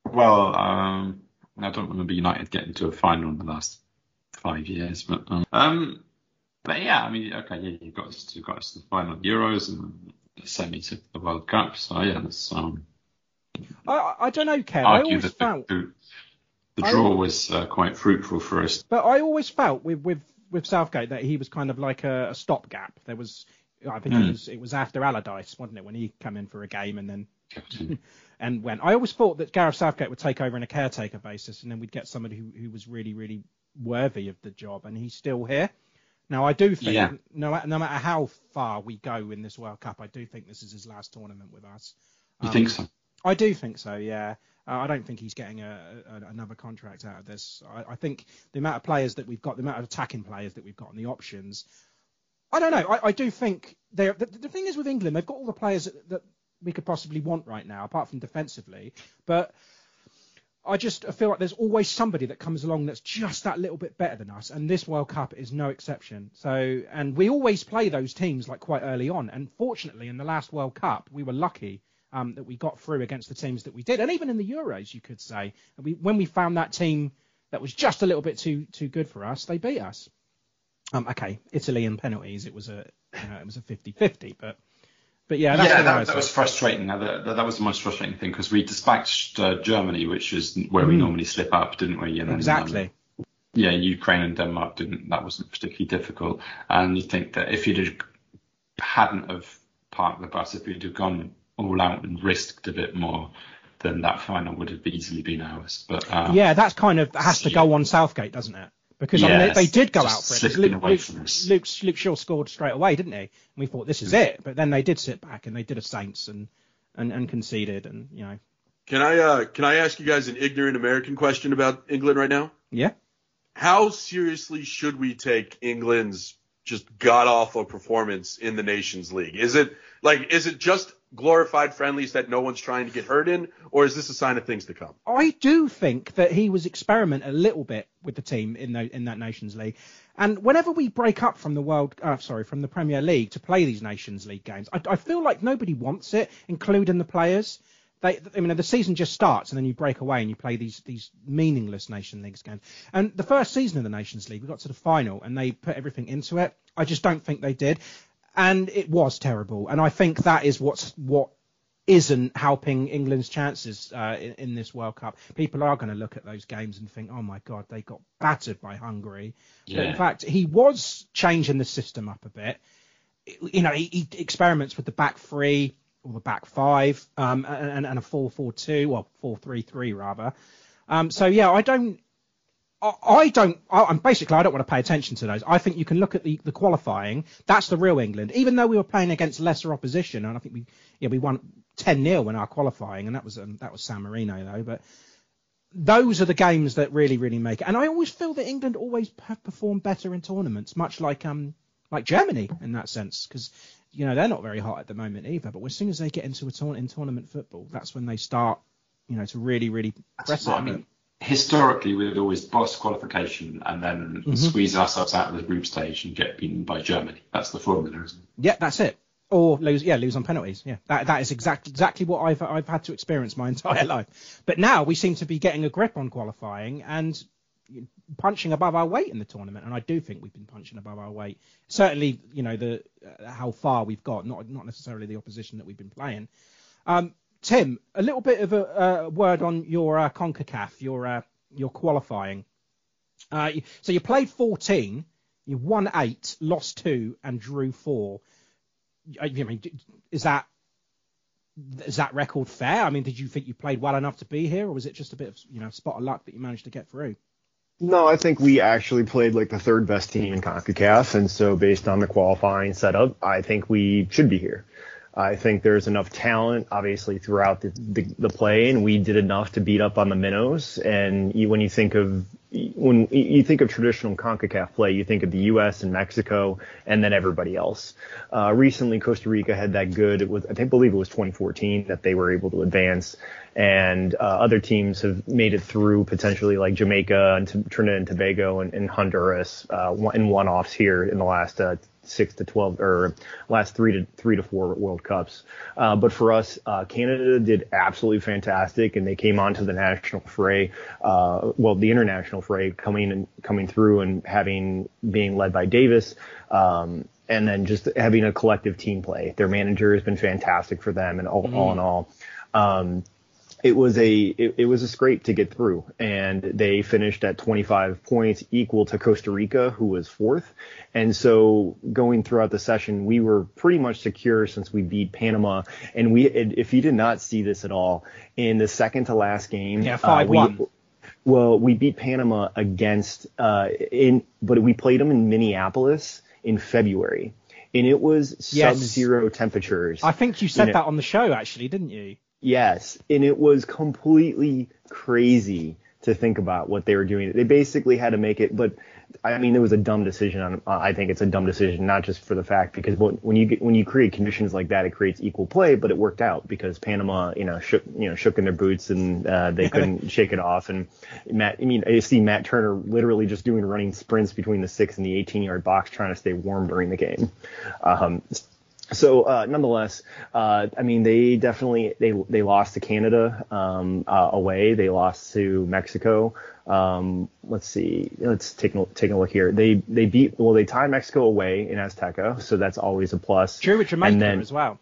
well, um, I don't remember United getting to a final in the last five years, but um, um, but yeah, I mean, okay, yeah, you got us, you got us to the final Euros and the semi to the World Cup. So yeah, that's um, I, I- don't know, Ken. I always felt, the, the draw was uh, quite fruitful for us. but I always felt with with with Southgate that he was kind of like a, a stopgap. There was, I think it Hmm. was it was after Allardyce, wasn't it, when he came in for a game and then and went. I always thought that Gareth Southgate would take over on a caretaker basis, and then we'd get somebody who, who was really, really worthy of the job, and he's still here. Now, I do think, Yeah. no, no matter how far we go in this World Cup, I do think this is his last tournament with us. You Um, think so? I do think so, yeah. Uh, I don't think he's getting a, a, another contract out of this. I, I think the amount of players that we've got, the amount of attacking players that we've got, and the options. I don't know. I, I do think they're, the, the thing is with England, they've got all the players that, that we could possibly want right now, apart from defensively. But I just feel like there's always somebody that comes along that's just that little bit better than us, and this World Cup is no exception. So, and we always play those teams like quite early on, and fortunately in the last World Cup we were lucky um, that we got through against the teams that we did, and even in the Euros you could say, we, when we found that team that was just a little bit too too good for us, they beat us. Um, okay, Italy and penalties, it was a you know it was a 50-50, but but yeah, that's yeah, that, that was frustrating. That, that, that was the most frustrating thing because we dispatched uh, Germany, which is where we Mm. normally slip up, didn't we? And then, um, exactly. yeah, Ukraine and Denmark didn't. That wasn't particularly difficult. And you think that if you'd hadn't have parked the bus, if you'd have gone all out and risked a bit more, then that final would have easily been ours. But uh, yeah, that's kind of has to go on Southgate, doesn't it? Because I mean, they, they did go just out for it. Luke, away Luke, from us. Luke, Luke Shaw scored straight away, didn't he? And we thought this is it, but then they did sit back and they did a Saints and and, and conceded, and you know, Can I uh, can I ask you guys an ignorant American question about England right now? yeah. How seriously should we take England's just god awful performance in the Nations League? Is it like is it just glorified friendlies that no one's trying to get hurt in, or is this a sign of things to come? I do think that he was experimenting a little bit with the team in the, in that Nations League. And whenever we break up from the world, uh, sorry, from the Premier League to play these Nations League games, I, I feel like nobody wants it, including the players. They, I mean, the season just starts and then you break away and you play these these meaningless Nations League games. And the first season of the Nations League, we got to the final and they put everything into it. I just don't think they did, and it was terrible. And I think that is what's what isn't helping England's chances uh, in, in this World Cup. People are going to look at those games and think, oh my God, they got battered by Hungary. But in fact, he was changing the system up a bit. You know, he, he experiments with the back three or the back five um, and, and a 4 4 2, or 4 3 3 rather. Um, so, yeah, I don't. I don't. I- I'm basically. I don't want to pay attention to those. I think you can look at the, the qualifying. That's the real England. Even though we were playing against lesser opposition, and I think we yeah we won 10 0 in our qualifying, and that was um, that was San Marino though. But those are the games that really really make it. And I always feel that England always have performed better in tournaments, much like um like Germany in that sense, because you know they're not very hot at the moment either. But as soon as they get into a tour- in tournament football, that's when they start you know to really really press it. I mean, historically we'd always boss qualification and then Mhm. squeeze ourselves out of the group stage and get beaten by Germany. That's the formula, isn't it? Yeah, that's it. Or lose, yeah, lose on penalties. Yeah, that that is exactly exactly what I've I've had to experience my entire life. But now we seem to be getting a grip on qualifying and punching above our weight in the tournament. And I do think we've been punching above our weight. Certainly, you know the uh, how far we've got, not not necessarily the opposition that we've been playing. Um, Tim, a little bit of a, word on your uh, Concacaf, your uh, your qualifying. Uh, so you played 14, you won eight, lost two, and drew four. I mean, is that is that record fair? I mean, did you think you played well enough to be here, or was it just a bit of you know spot of luck that you managed to get through? No, I think we actually played like the third best team in CONCACAF, and so based on the qualifying setup, I think we should be here. I think there's enough talent, obviously, throughout the, the, the play, and we did enough to beat up on the minnows. And you, when you think of when you think of traditional CONCACAF play, you think of the U.S. and Mexico, and then everybody else. Uh, recently, Costa Rica had that good. It was, I think, believe it was 2014 that they were able to advance, and uh, other teams have made it through potentially like Jamaica and Trinidad and Tobago and, and Honduras uh, in one-offs here in the last uh, six to 12 or last three to three to four World Cups. Uh, but for us, uh, Canada did absolutely fantastic, and they came onto the national fray, uh, well, the international fray, coming and coming through and having being led by Davies. Um, and then just having a collective team play. Their manager has been fantastic for them, and all, all in all, um, it was a it, it was a scrape to get through, and they finished at 25 points, equal to Costa Rica, who was fourth. And so going throughout the session, we were pretty much secure since we beat Panama. And we, if you did not see this at all, in the second to last game, Yeah, uh, we- 5-1. well, we beat Panama against uh, in, but we played them in Minneapolis in February, and it was Yes. sub-zero temperatures. I think you said You know- that on the show actually, didn't you? Yes, and it was completely crazy to think about what they were doing. They basically had to make it, but I mean, it was a dumb decision. On, uh, I think it's a dumb decision, not just for the fact because when you get, when you create conditions like that, it creates equal play. But it worked out because Panama, you know, shook you know shook in their boots and uh, they couldn't shake it off. And Matt, I mean, I see Matt Turner literally just doing running sprints between the six and the 18 yard box, trying to stay warm during the game. Um, so uh, nonetheless, uh, I mean, they definitely they they lost to Canada um, uh, away. They lost to Mexico. Um, let's see. Let's take a, take a look here. They they beat well. They tied Mexico away in Azteca, so that's always a plus. Drew which And then- as well.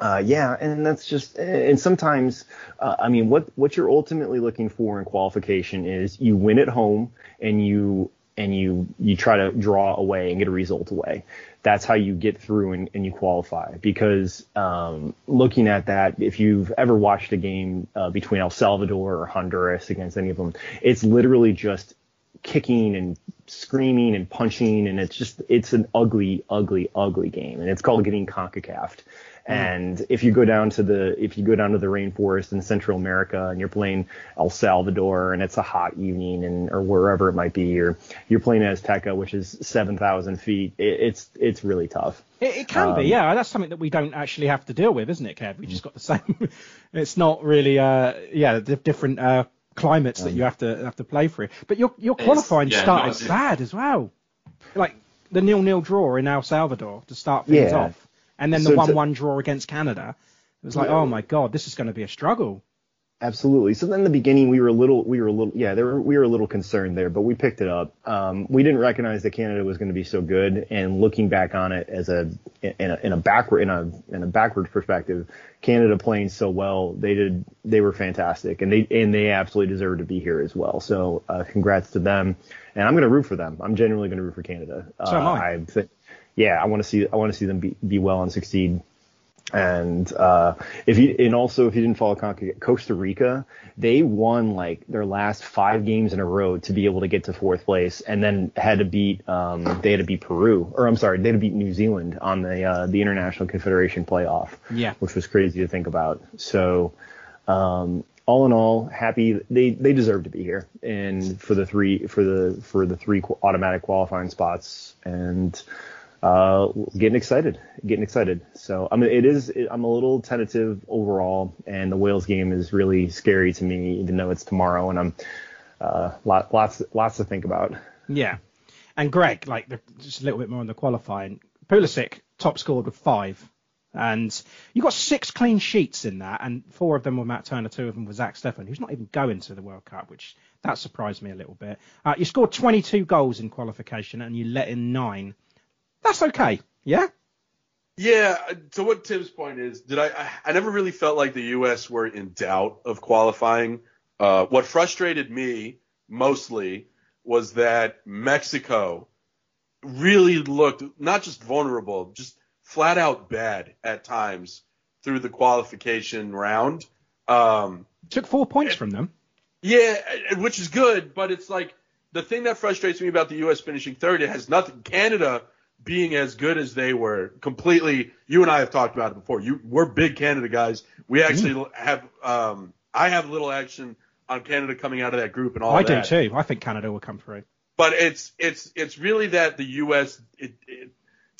Uh, yeah, and that's just, and sometimes, uh, I mean, what what you're ultimately looking for in qualification is you win at home and you and you you try to draw away and get a result away. That's how you get through and, and you qualify. Because um, looking at that, if you've ever watched a game uh, between El Salvador or Honduras against any of them, it's literally just kicking and screaming and punching, and it's just it's an ugly, ugly, ugly game, and it's called getting concacaf. Mm. And if you go down to the if you go down to the rainforest in Central America and you're playing El Salvador and it's a hot evening and or wherever it might be, or you're playing Azteca, which is seven thousand feet, it, it's it's really tough. It, it can um, be, yeah. That's something that we don't actually have to deal with, isn't it, Kev? We just got the same. it's not really, uh, yeah, the different uh, climates that you have to have to play through. But your your qualifying yeah, started bad as well, like the nil nil draw in El Salvador to start things yeah. off and then the one-one draw against Canada. It was like, yeah. oh my god, this is going to be a struggle. Absolutely. So then in the beginning we were a little, we were a little, yeah, there were, we were a little concerned there, but we picked it up. Um, we didn't recognize that Canada was going to be so good, and looking back on it as a in a, in a backward in a in a backwards perspective, Canada playing so well, they did they were fantastic, and they and they absolutely deserve to be here as well. So uh, congrats to them, and I'm going to root for them. I'm genuinely going to root for Canada. So am I. Uh, I think yeah, I want to see I want to see them be, be well and succeed. And uh, if you and also if you didn't follow Costa Rica, they won like their last five games in a row to be able to get to fourth place, and then had to beat um, they had to beat Peru, or I'm sorry, they had to beat New Zealand on the uh, the International Confederation playoff. Yeah, which was crazy to think about. So um, all in all, happy they they deserve to be here, and for the three for the for the three automatic qualifying spots, and uh, getting excited, getting excited. So I mean, it is. It, I'm a little tentative overall, and the Wales game is really scary to me, even though it's tomorrow, and I'm uh, lot, lots lots to think about. Yeah, and Greg, like the, just a little bit more on the qualifying. Pulisic top scored with five, and you got six clean sheets in that, and four of them were Matt Turner, two of them were Zach Steffen, who's not even going to the World Cup, which that surprised me a little bit. Uh, you scored 22 goals in qualification, and you let in nine that's okay. Yeah. Yeah. So what Tim's point is, did I? I never really felt like the U.S. were in doubt of qualifying. Uh, what frustrated me mostly was that Mexico really looked not just vulnerable, just flat out bad at times through the qualification round. Um, Took four points from them. Yeah, which is good, but it's like the thing that frustrates me about the U.S. finishing third. It has nothing. Canada being as good as they were completely you and I have talked about it before. You we're big Canada guys. We actually mm. have um I have little action on Canada coming out of that group and all I that. do too. I think Canada will come through. But it's it's it's really that the US it, it,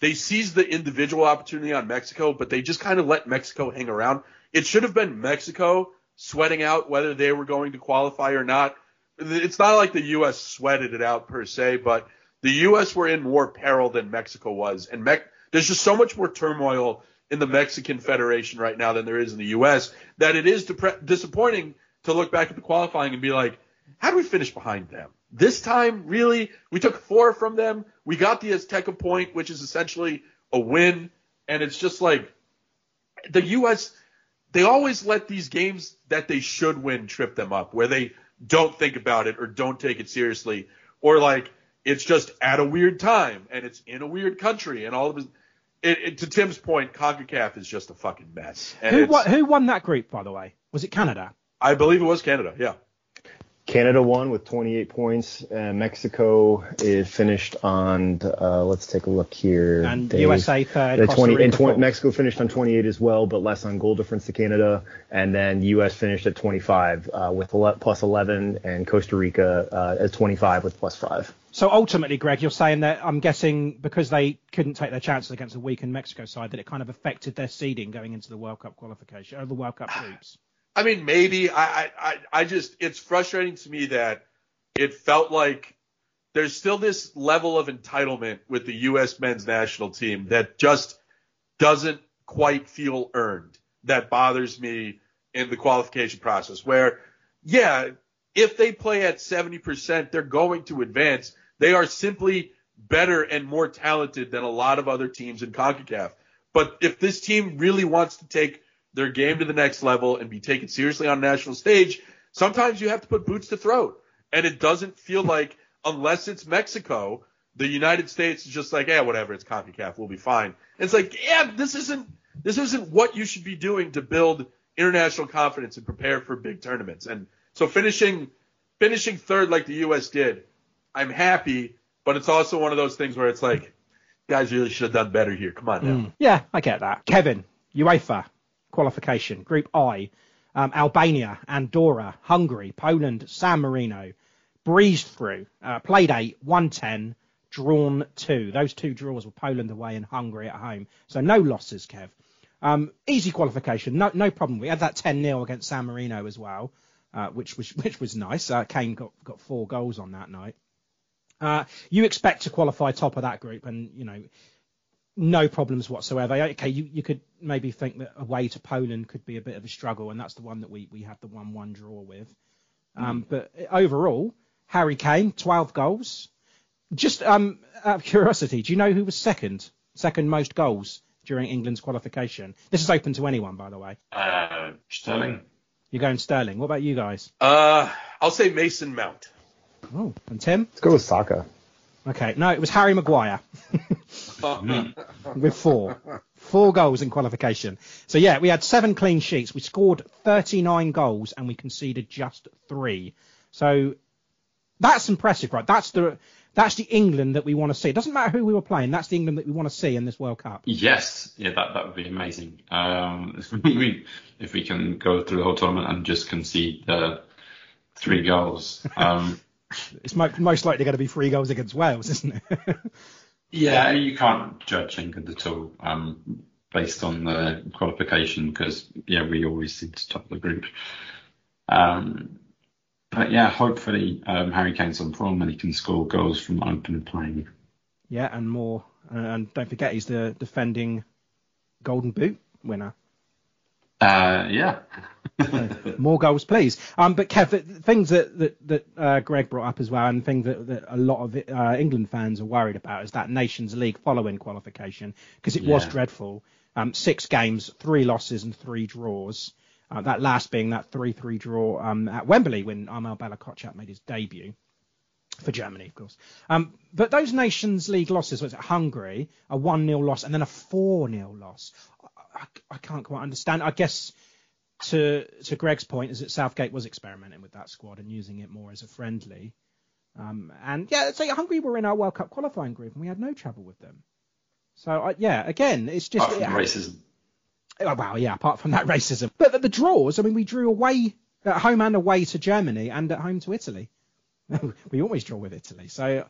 they seized the individual opportunity on Mexico, but they just kind of let Mexico hang around. It should have been Mexico sweating out whether they were going to qualify or not. It's not like the US sweated it out per se, but the U.S. were in more peril than Mexico was, and Me- there's just so much more turmoil in the Mexican Federation right now than there is in the U.S. that it is dep- disappointing to look back at the qualifying and be like, how do we finish behind them? This time, really, we took four from them. We got the Azteca point, which is essentially a win, and it's just like the U.S. They always let these games that they should win trip them up, where they don't think about it or don't take it seriously, or like it's just at a weird time and it's in a weird country and all of his. It, it, to Tim's point, CONCACAF is just a fucking mess. who, won, who won that group, by the way? Was it Canada? I believe it was Canada. Yeah. Canada won with 28 points. and Mexico is finished on. Uh, let's take a look here. And Dave. USA third. 20, and 20, Mexico finished on 28 as well, but less on goal difference to Canada. And then U.S. finished at 25 uh, with plus 11, and Costa Rica uh, at 25 with plus five. So ultimately, Greg, you're saying that I'm guessing because they couldn't take their chances against a weakened Mexico side, that it kind of affected their seeding going into the World Cup qualification or the World Cup groups. I mean, maybe. I, I, I just, it's frustrating to me that it felt like there's still this level of entitlement with the U.S. men's national team that just doesn't quite feel earned. That bothers me in the qualification process. Where, yeah, if they play at 70%, they're going to advance. They are simply better and more talented than a lot of other teams in CONCACAF. But if this team really wants to take their game to the next level and be taken seriously on a national stage, sometimes you have to put boots to throat. And it doesn't feel like, unless it's Mexico, the United States is just like, yeah, whatever, it's CONCACAF, we'll be fine. It's like, yeah, this isn't this isn't what you should be doing to build international confidence and prepare for big tournaments. And so finishing finishing third like the US did, I'm happy, but it's also one of those things where it's like, guys really should have done better here. Come on now. Mm. Yeah, I get that. Kevin, UEFA qualification, Group I, um, Albania, Andorra, Hungary, Poland, San Marino, breezed through, uh, played eight, 110, drawn two. Those two draws were Poland away and Hungary at home. So no losses, Kev. Um, easy qualification, no no problem. We had that 10 0 against San Marino as well, uh, which was which was nice. Uh, Kane got got four goals on that night. Uh, you expect to qualify top of that group, and you know no problems whatsoever. Okay, you, you could maybe think that away to Poland could be a bit of a struggle, and that's the one that we, we had the 1 1 draw with. Um, mm. But overall, Harry Kane, 12 goals. Just um, out of curiosity, do you know who was second? Second most goals during England's qualification? This is open to anyone, by the way. Uh, Sterling. You're going Sterling. What about you guys? Uh, I'll say Mason Mount. Oh, and Tim? Let's go with Saka. Okay, no, it was Harry Maguire with four. Four goals in qualification. So yeah, we had seven clean sheets. We scored 39 goals and we conceded just three. So that's impressive, right? That's the that's the England that we want to see. It doesn't matter who we were playing. That's the England that we want to see in this World Cup. Yes, yeah, that that would be amazing. Um, if we if we can go through the whole tournament and just concede the three goals. Um, it's most likely going to be three goals against Wales, isn't it? yeah, you can't judge England at all um, based on the qualification because yeah, we always seem to top the group. Um, but yeah, hopefully um, Harry Kane's on form and he can score goals from open play. Yeah, and more. And don't forget, he's the defending Golden Boot winner. Uh, yeah. more goals, please. Um, but Kev, things that that, that uh, Greg brought up as well, and things that, that a lot of uh, England fans are worried about is that Nations League following qualification because it yeah. was dreadful. Um, six games, three losses, and three draws. Uh, that last being that 3-3 draw um, at Wembley when Armel Bella-Kotchap made his debut for Germany, of course. Um, but those Nations League losses, was it Hungary, a 1-0 loss, and then a 4-0 loss. I, I, can't quite understand. I guess to to Greg's point is that Southgate was experimenting with that squad and using it more as a friendly. Um, and yeah, so Hungary were in our World Cup qualifying group and we had no trouble with them. So uh, yeah, again, it's just it, racism. Oh, well, yeah, apart from that racism. But the, the draws, I mean, we drew away at home and away to Germany and at home to Italy. we always draw with Italy. So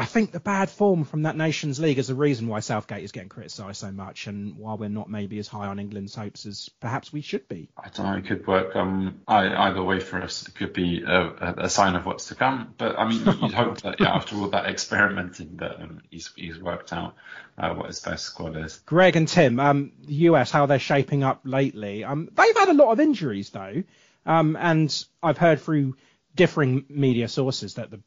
I think the bad form from that Nations League is the reason why Southgate is getting criticised so much, and why we're not maybe as high on England's hopes as perhaps we should be. I don't know. It could work um, either way for us. It could be a, a sign of what's to come. But I mean, you'd hope that yeah, after all that experimenting, that um, he's, he's worked out uh, what his best squad is. Greg and Tim, um, the US, how they're shaping up lately. Um, they've had a lot of injuries though, um, and I've heard through differing media sources that the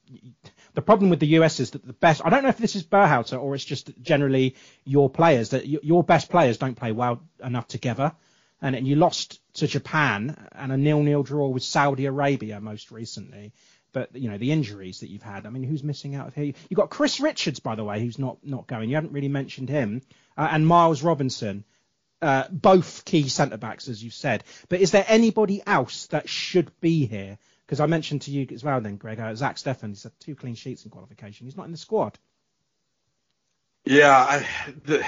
the problem with the US is that the best, I don't know if this is Berhalter or it's just generally your players, that your best players don't play well enough together. And, and you lost to Japan and a nil-nil draw with Saudi Arabia most recently. But you know the injuries that you've had. I mean, who's missing out of here? You've got Chris Richards, by the way, who's not not going. You haven't really mentioned him, uh, and Miles Robinson, uh, both key centre backs, as you said. But is there anybody else that should be here? Because I mentioned to you as well, then, Greg, uh, Zach Steffen, he's had two clean sheets in qualification. He's not in the squad. Yeah, I, the,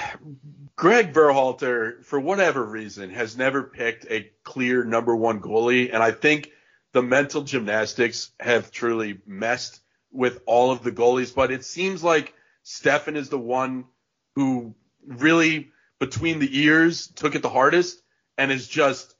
Greg Berhalter, for whatever reason, has never picked a clear number one goalie, and I think the mental gymnastics have truly messed with all of the goalies. But it seems like Steffen is the one who really, between the ears, took it the hardest, and is just.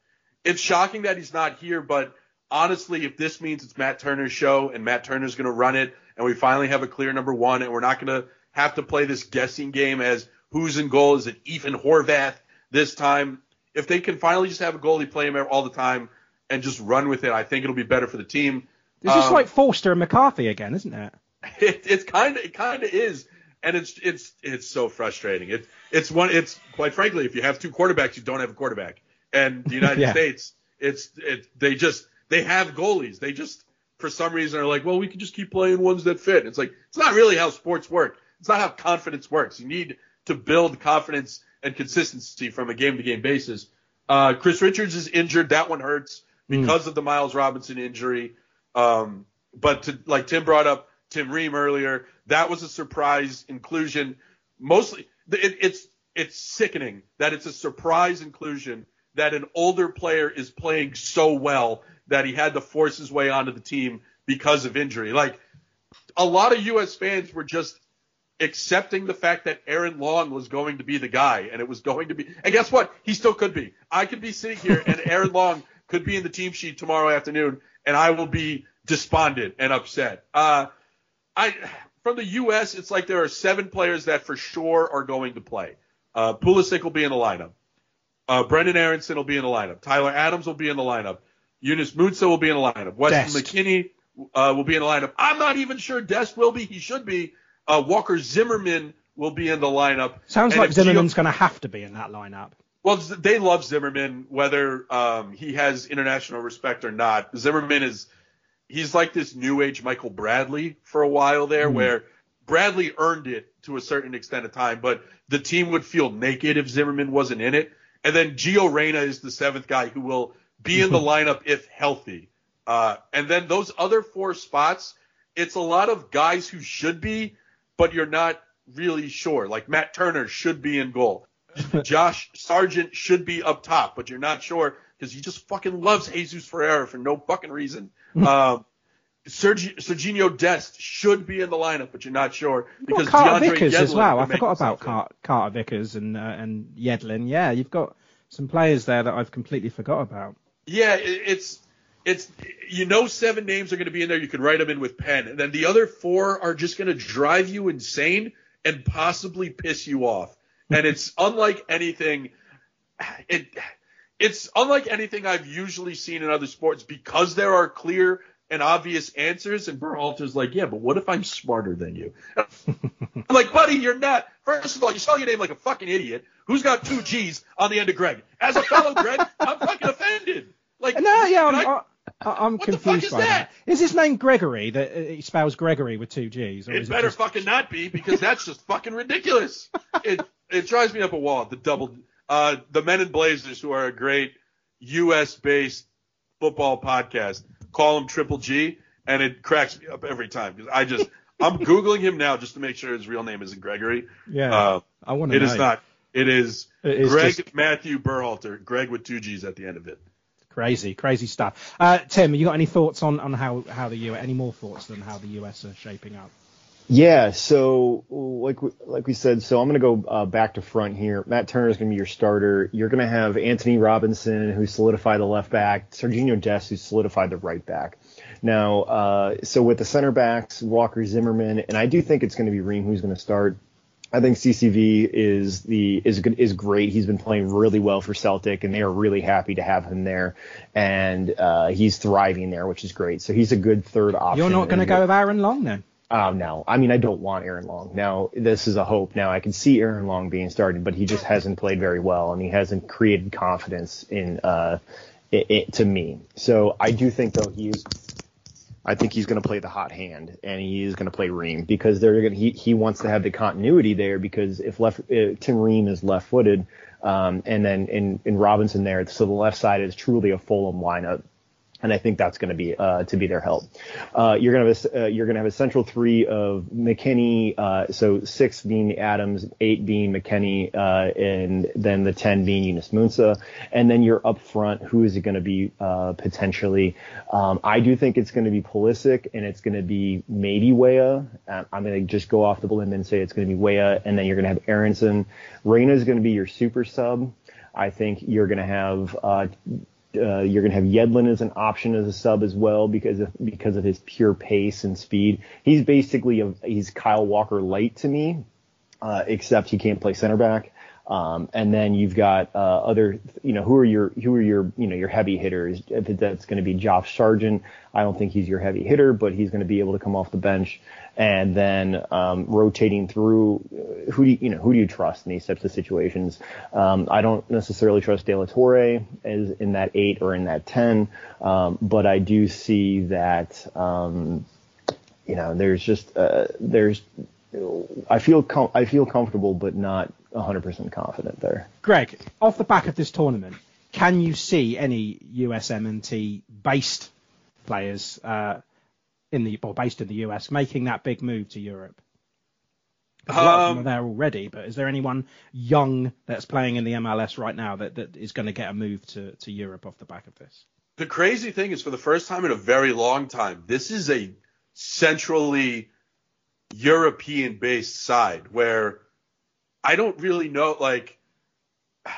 It's shocking that he's not here, but honestly, if this means it's Matt Turner's show and Matt Turner's going to run it and we finally have a clear number one and we're not going to have to play this guessing game as who's in goal, is it Ethan Horvath this time? If they can finally just have a goalie play him all the time and just run with it, I think it'll be better for the team. It's um, is like Forster and McCarthy again, isn't it? it it's kind of it kind of is. and it's it's it's so frustrating. It it's one it's quite frankly, if you have two quarterbacks, you don't have a quarterback. And the United Yeah. States, it's it they just they have goalies. They just for some reason are like, well, we can just keep playing ones that fit. It's like it's not really how sports work. It's not how confidence works. You need to build confidence and consistency from a game to game basis. Uh, Chris Richards is injured. That one hurts because of the Miles Robinson injury. Um, but to, like Tim brought up Tim Ream earlier, that was a surprise inclusion. Mostly, it, it's it's sickening that it's a surprise inclusion that an older player is playing so well that he had to force his way onto the team because of injury. Like a lot of U.S. fans were just accepting the fact that Aaron Long was going to be the guy, and it was going to be. And guess what? He still could be. I could be sitting here, and Aaron Long could be in the team sheet tomorrow afternoon, and I will be despondent and upset. Uh, I from the U.S., it's like there are seven players that for sure are going to play. Uh, Pulisic will be in the lineup. Uh, Brenden Aaronson will be in the lineup. Tyler Adams will be in the lineup. Yunus Musah will be in the lineup. Weston Dest. McKennie uh, will be in the lineup. I'm not even sure Dest will be. He should be. Uh, Walker Zimmerman will be in the lineup. Sounds And like if Gio- Zimmerman's going to have to be in that lineup. well, they love Zimmerman, whether um, he has international respect or not. Zimmerman is he's like this new age Michael Bradley for a while there, where Bradley earned it to a certain extent of time, but the team would feel naked if Zimmerman wasn't in it. And then Gio Reyna is the seventh guy who will be in the lineup if healthy. Uh, and then those other four spots, it's a lot of guys who should be, but you're not really sure. Like Matt Turner should be in goal. Josh Sargent should be up top, but you're not sure because he just fucking loves Jesus Ferreira for no fucking reason. um, Sergi- Serginho Dest should be in the lineup, but you're not sure because Carter DeAndre Vickers as Yedlin well. I forgot about. Car- Carter Vickers and uh, and Yedlin. Yeah, you've got some players there that I've completely forgot about. Yeah, it, it's it's you know seven names are going to be in there. You can write them in with pen, and then the other four are just going to drive you insane and possibly piss you off. And it's unlike anything. It it's unlike anything I've usually seen in other sports because there are clear and obvious answers. And Berhalter's like, yeah, but what if I'm smarter than you? I'm like, buddy, you're not. First of all, you spell your name like a fucking idiot. Who's got two G's on the end of Greg? As a fellow Greg, I'm fucking offended. Like, No, yeah, I'm, I- I, I, I'm What the fuck confused is by that. that? Is his name Gregory? That uh, he spells Gregory with two G's, or It is better it just... fucking not be because that's just fucking ridiculous. It it drives me up a wall. The double uh the Men in Blazers who are a great US based football podcast call him Triple G and it cracks me up every time because I just I'm googling him now just to make sure his real name isn't Gregory. Yeah, Uh, I want to it know. is not. It is It is Greg just- Matthew Berhalter. Greg with two G's at the end of it. Crazy, crazy stuff. Uh, Tim, you got any thoughts on, on how, how the US, any more thoughts than how the US are shaping up? Yeah, so like we, like we said, so I'm going to go uh, back to front here. Matt Turner is going to be your starter. You're going to have Antonee Robinson, who solidified the left back, Serginho Dest, who solidified the right back. Now, uh, so with the center backs, Walker Zimmerman, and I do think it's going to be Ream who's going to start. I think CCV is the is is great. He's been playing really well for Celtic, and they are really happy to have him there, and uh, he's thriving there, which is great. So he's a good third option. You're not going to go with Aaron Long then? Oh no, I mean I don't want Aaron Long. Now this is a hope. Now I can see Aaron Long being started, but he just hasn't played very well, and he hasn't created confidence in uh, it, it, to me. So I do think though he's, I think he's going to play the hot hand, and he is going to play Ream because they're going he he wants to have the continuity there because if left uh, Tim Ream is left-footed, um, and then in in Robinson there, so the left side is truly a Fulham lineup and I think that's going to be uh, to be their help. Uh, you're going to have a, uh, you're going to have a central three of McKennie, uh, so six being Adams, eight being McKennie, uh, and then the ten being Yunus Musah, and then you're up front. Who is it going to be uh, potentially? Um, I do think it's going to be Pulisic, and it's going to be maybe Weah. Uh, I'm going to just go off the limb and say it's going to be Weah, and then you're going to have Aaronson. Reyna is going to be your super sub. I think you're going to have uh, uh, you're going to have Yedlin as an option as a sub as well because of because of his pure pace and speed. He's basically a, he's Kyle Walker light to me, uh, except he can't play center back. Um, and then you've got uh, other, you know, who are your who are your you know your heavy hitters? That's going to be Josh Sargent, I don't think he's your heavy hitter, but he's going to be able to come off the bench. And then um, rotating through, uh, who do you, you know who do you trust in these types of situations? Um, I don't necessarily trust De La Torre as in that eight or in that ten, um, but I do see that. Um, you know, there's just uh, there's I feel com- I feel comfortable, but not 100% confident there. Greg, off the back of this tournament, can you see any USMNT based players uh, in the or based in the US making that big move to Europe? A lot of them Um, are there already, but is there anyone young that's playing in the MLS right now that, that is going to get a move to, to Europe off the back of this? The crazy thing is, for the first time in a very long time, this is a centrally European based side where I don't really know. Like,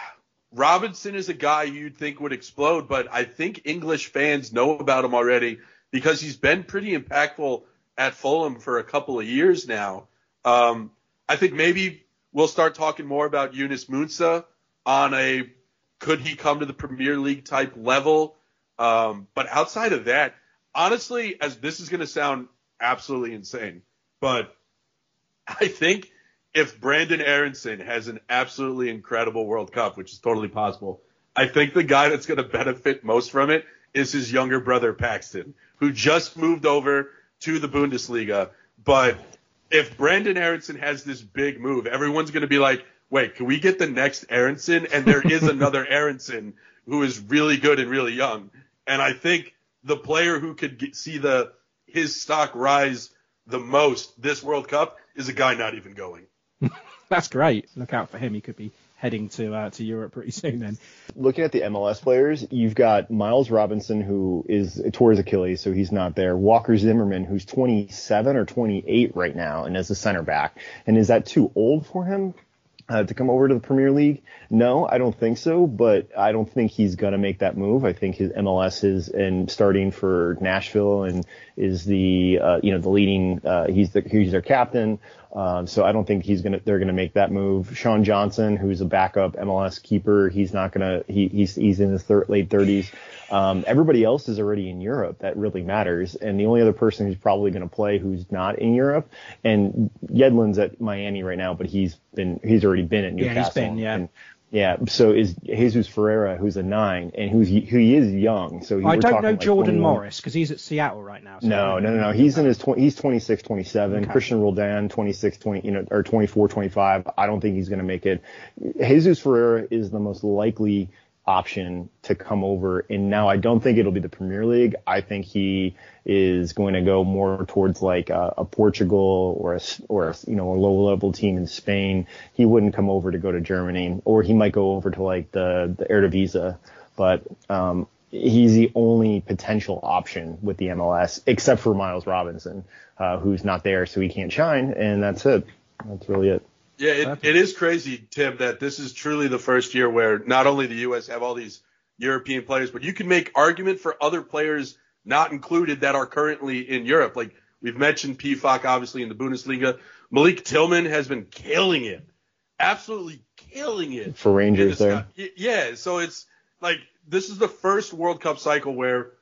Robinson is a guy you'd think would explode, but I think English fans know about him already because he's been pretty impactful at Fulham for a couple of years now. Um, I think maybe we'll start talking more about Yunus Musah on a could he come to the Premier League type level. Um, but outside of that, honestly, as this is going to sound absolutely insane, but I think if Brenden Aaronson has an absolutely incredible World Cup, which is totally possible, I think the guy that's going to benefit most from it is his younger brother Paxton, who just moved over to the Bundesliga. But if Brenden Aaronson has this big move, everyone's going to be like, wait, can we get the next Aaronson? And there is another Aaronson who is really good and really young. And I think the player who could get, see the his stock rise the most this World Cup is a guy not even going. That's great. Look out for him. He could be heading to uh, to Europe pretty soon then. Looking at the MLS players, you've got Miles Robinson, who is tore his Achilles, so he's not there. Walker Zimmerman, who's 27 or 28 right now, and is a center back. And is that too old for him? Uh, to come over to the Premier League? No, I don't think so, but I don't think he's going to make that move. I think his MLS is and starting for Nashville and is the uh, you know the leading uh, he's the he's their captain. Um, so I don't think he's gonna they're gonna make that move. Sean Johnson, who's a backup MLS keeper, he's not gonna he, he's he's in his thir- late 30s. Um, everybody else is already in Europe. That really matters. And the only other person who's probably going to play who's not in Europe, and Yedlin's at Miami right now, but he's been he's already been at Newcastle. Yeah, he's been, yeah. And, yeah. So is Jesus Ferreira, who's a nine, and who's who he is young. So he, I we're don't know like Jordan 21. Morris because he's at Seattle right now. so No, no, no, no. He's in his tw- he's 26, 27. Okay. Christian Roldan 26, 20, you know, or 24, 25. I don't think he's going to make it. Jesus Ferreira is the most likely option to come over. And now I don't think it'll be the Premier League. I think he is going to go more towards like a, a Portugal or a, or a, you know, a low level team in Spain. He wouldn't come over to go to Germany or he might go over to like the, the Eredivisie. But, um, he's the only potential option with the MLS, except for Miles Robinson, uh, who's not there, so he can't shine, and that's it. That's really it. Yeah, it, it is crazy, Tim, that this is truly the first year where not only the U.S. have all these European players, but you can make argument for other players not included that are currently in Europe. Like we've mentioned Pefok, obviously in the Bundesliga. Malik Tillman has been killing it, absolutely killing it For Rangers there. Yeah, so it's like this is the first World Cup cycle where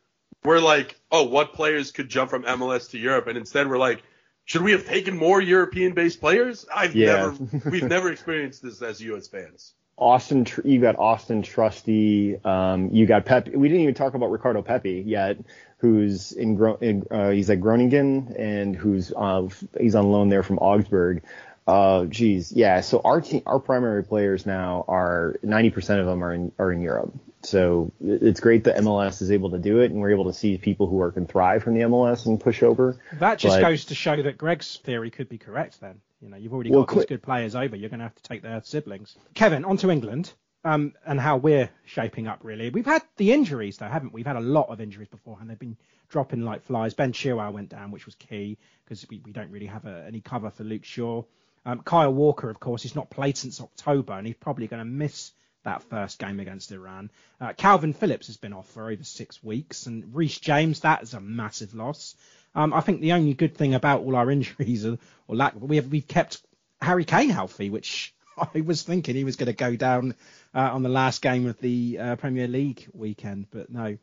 we're like, oh, what players could jump from MLS to Europe, and instead we're like, should we have taken more European-based players? I've Yeah. never, we've never experienced this as U.S. fans. Austin, you got Austin Trusty. Um, you got Pep. We didn't even talk about Ricardo Pepi yet, who's in uh, he's at Groningen and who's uh, he's on loan there from Augsburg. Uh, geez, yeah. So our team, our primary players now are 90% of them are in are in Europe. So it's great that MLS is able to do it, and we're able to see people who are can thrive from the MLS and push over. That just But- goes to show that Greg's theory could be correct. Then you know you've already Well, got these good players over. You're going to have to take their siblings. Kevin, on to England. Um, and how we're shaping up really. We've had the injuries though, haven't we? We've had a lot of injuries beforehand. They've been dropping like flies. Ben Chilwell went down, which was key because we, we don't really have a, any cover for Luke Shaw. Um, Kyle Walker, of course, he's not played since October, and he's probably going to miss that first game against Iran. Uh, Kalvin Phillips has been off for over six weeks, and Reece James, that is a massive loss. Um, I think the only good thing about all our injuries, or, or lack, we have we've kept Harry Kane healthy, which I was thinking he was going to go down uh, on the last game of the uh, Premier League weekend, but no,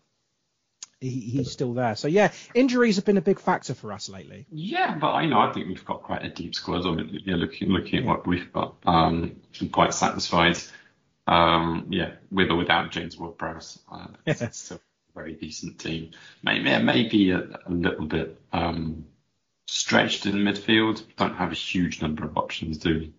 he, he's still there. So yeah, injuries have been a big factor for us lately. Yeah, but you know, I think we've got quite a deep squad. I mean, yeah, looking looking at what we've got, um, I'm quite satisfied. Um, yeah, with or without James Ward-Prowse, uh, it's still a very decent team. Maybe yeah, maybe a, a little bit um, stretched in midfield. Don't have a huge number of options, do we?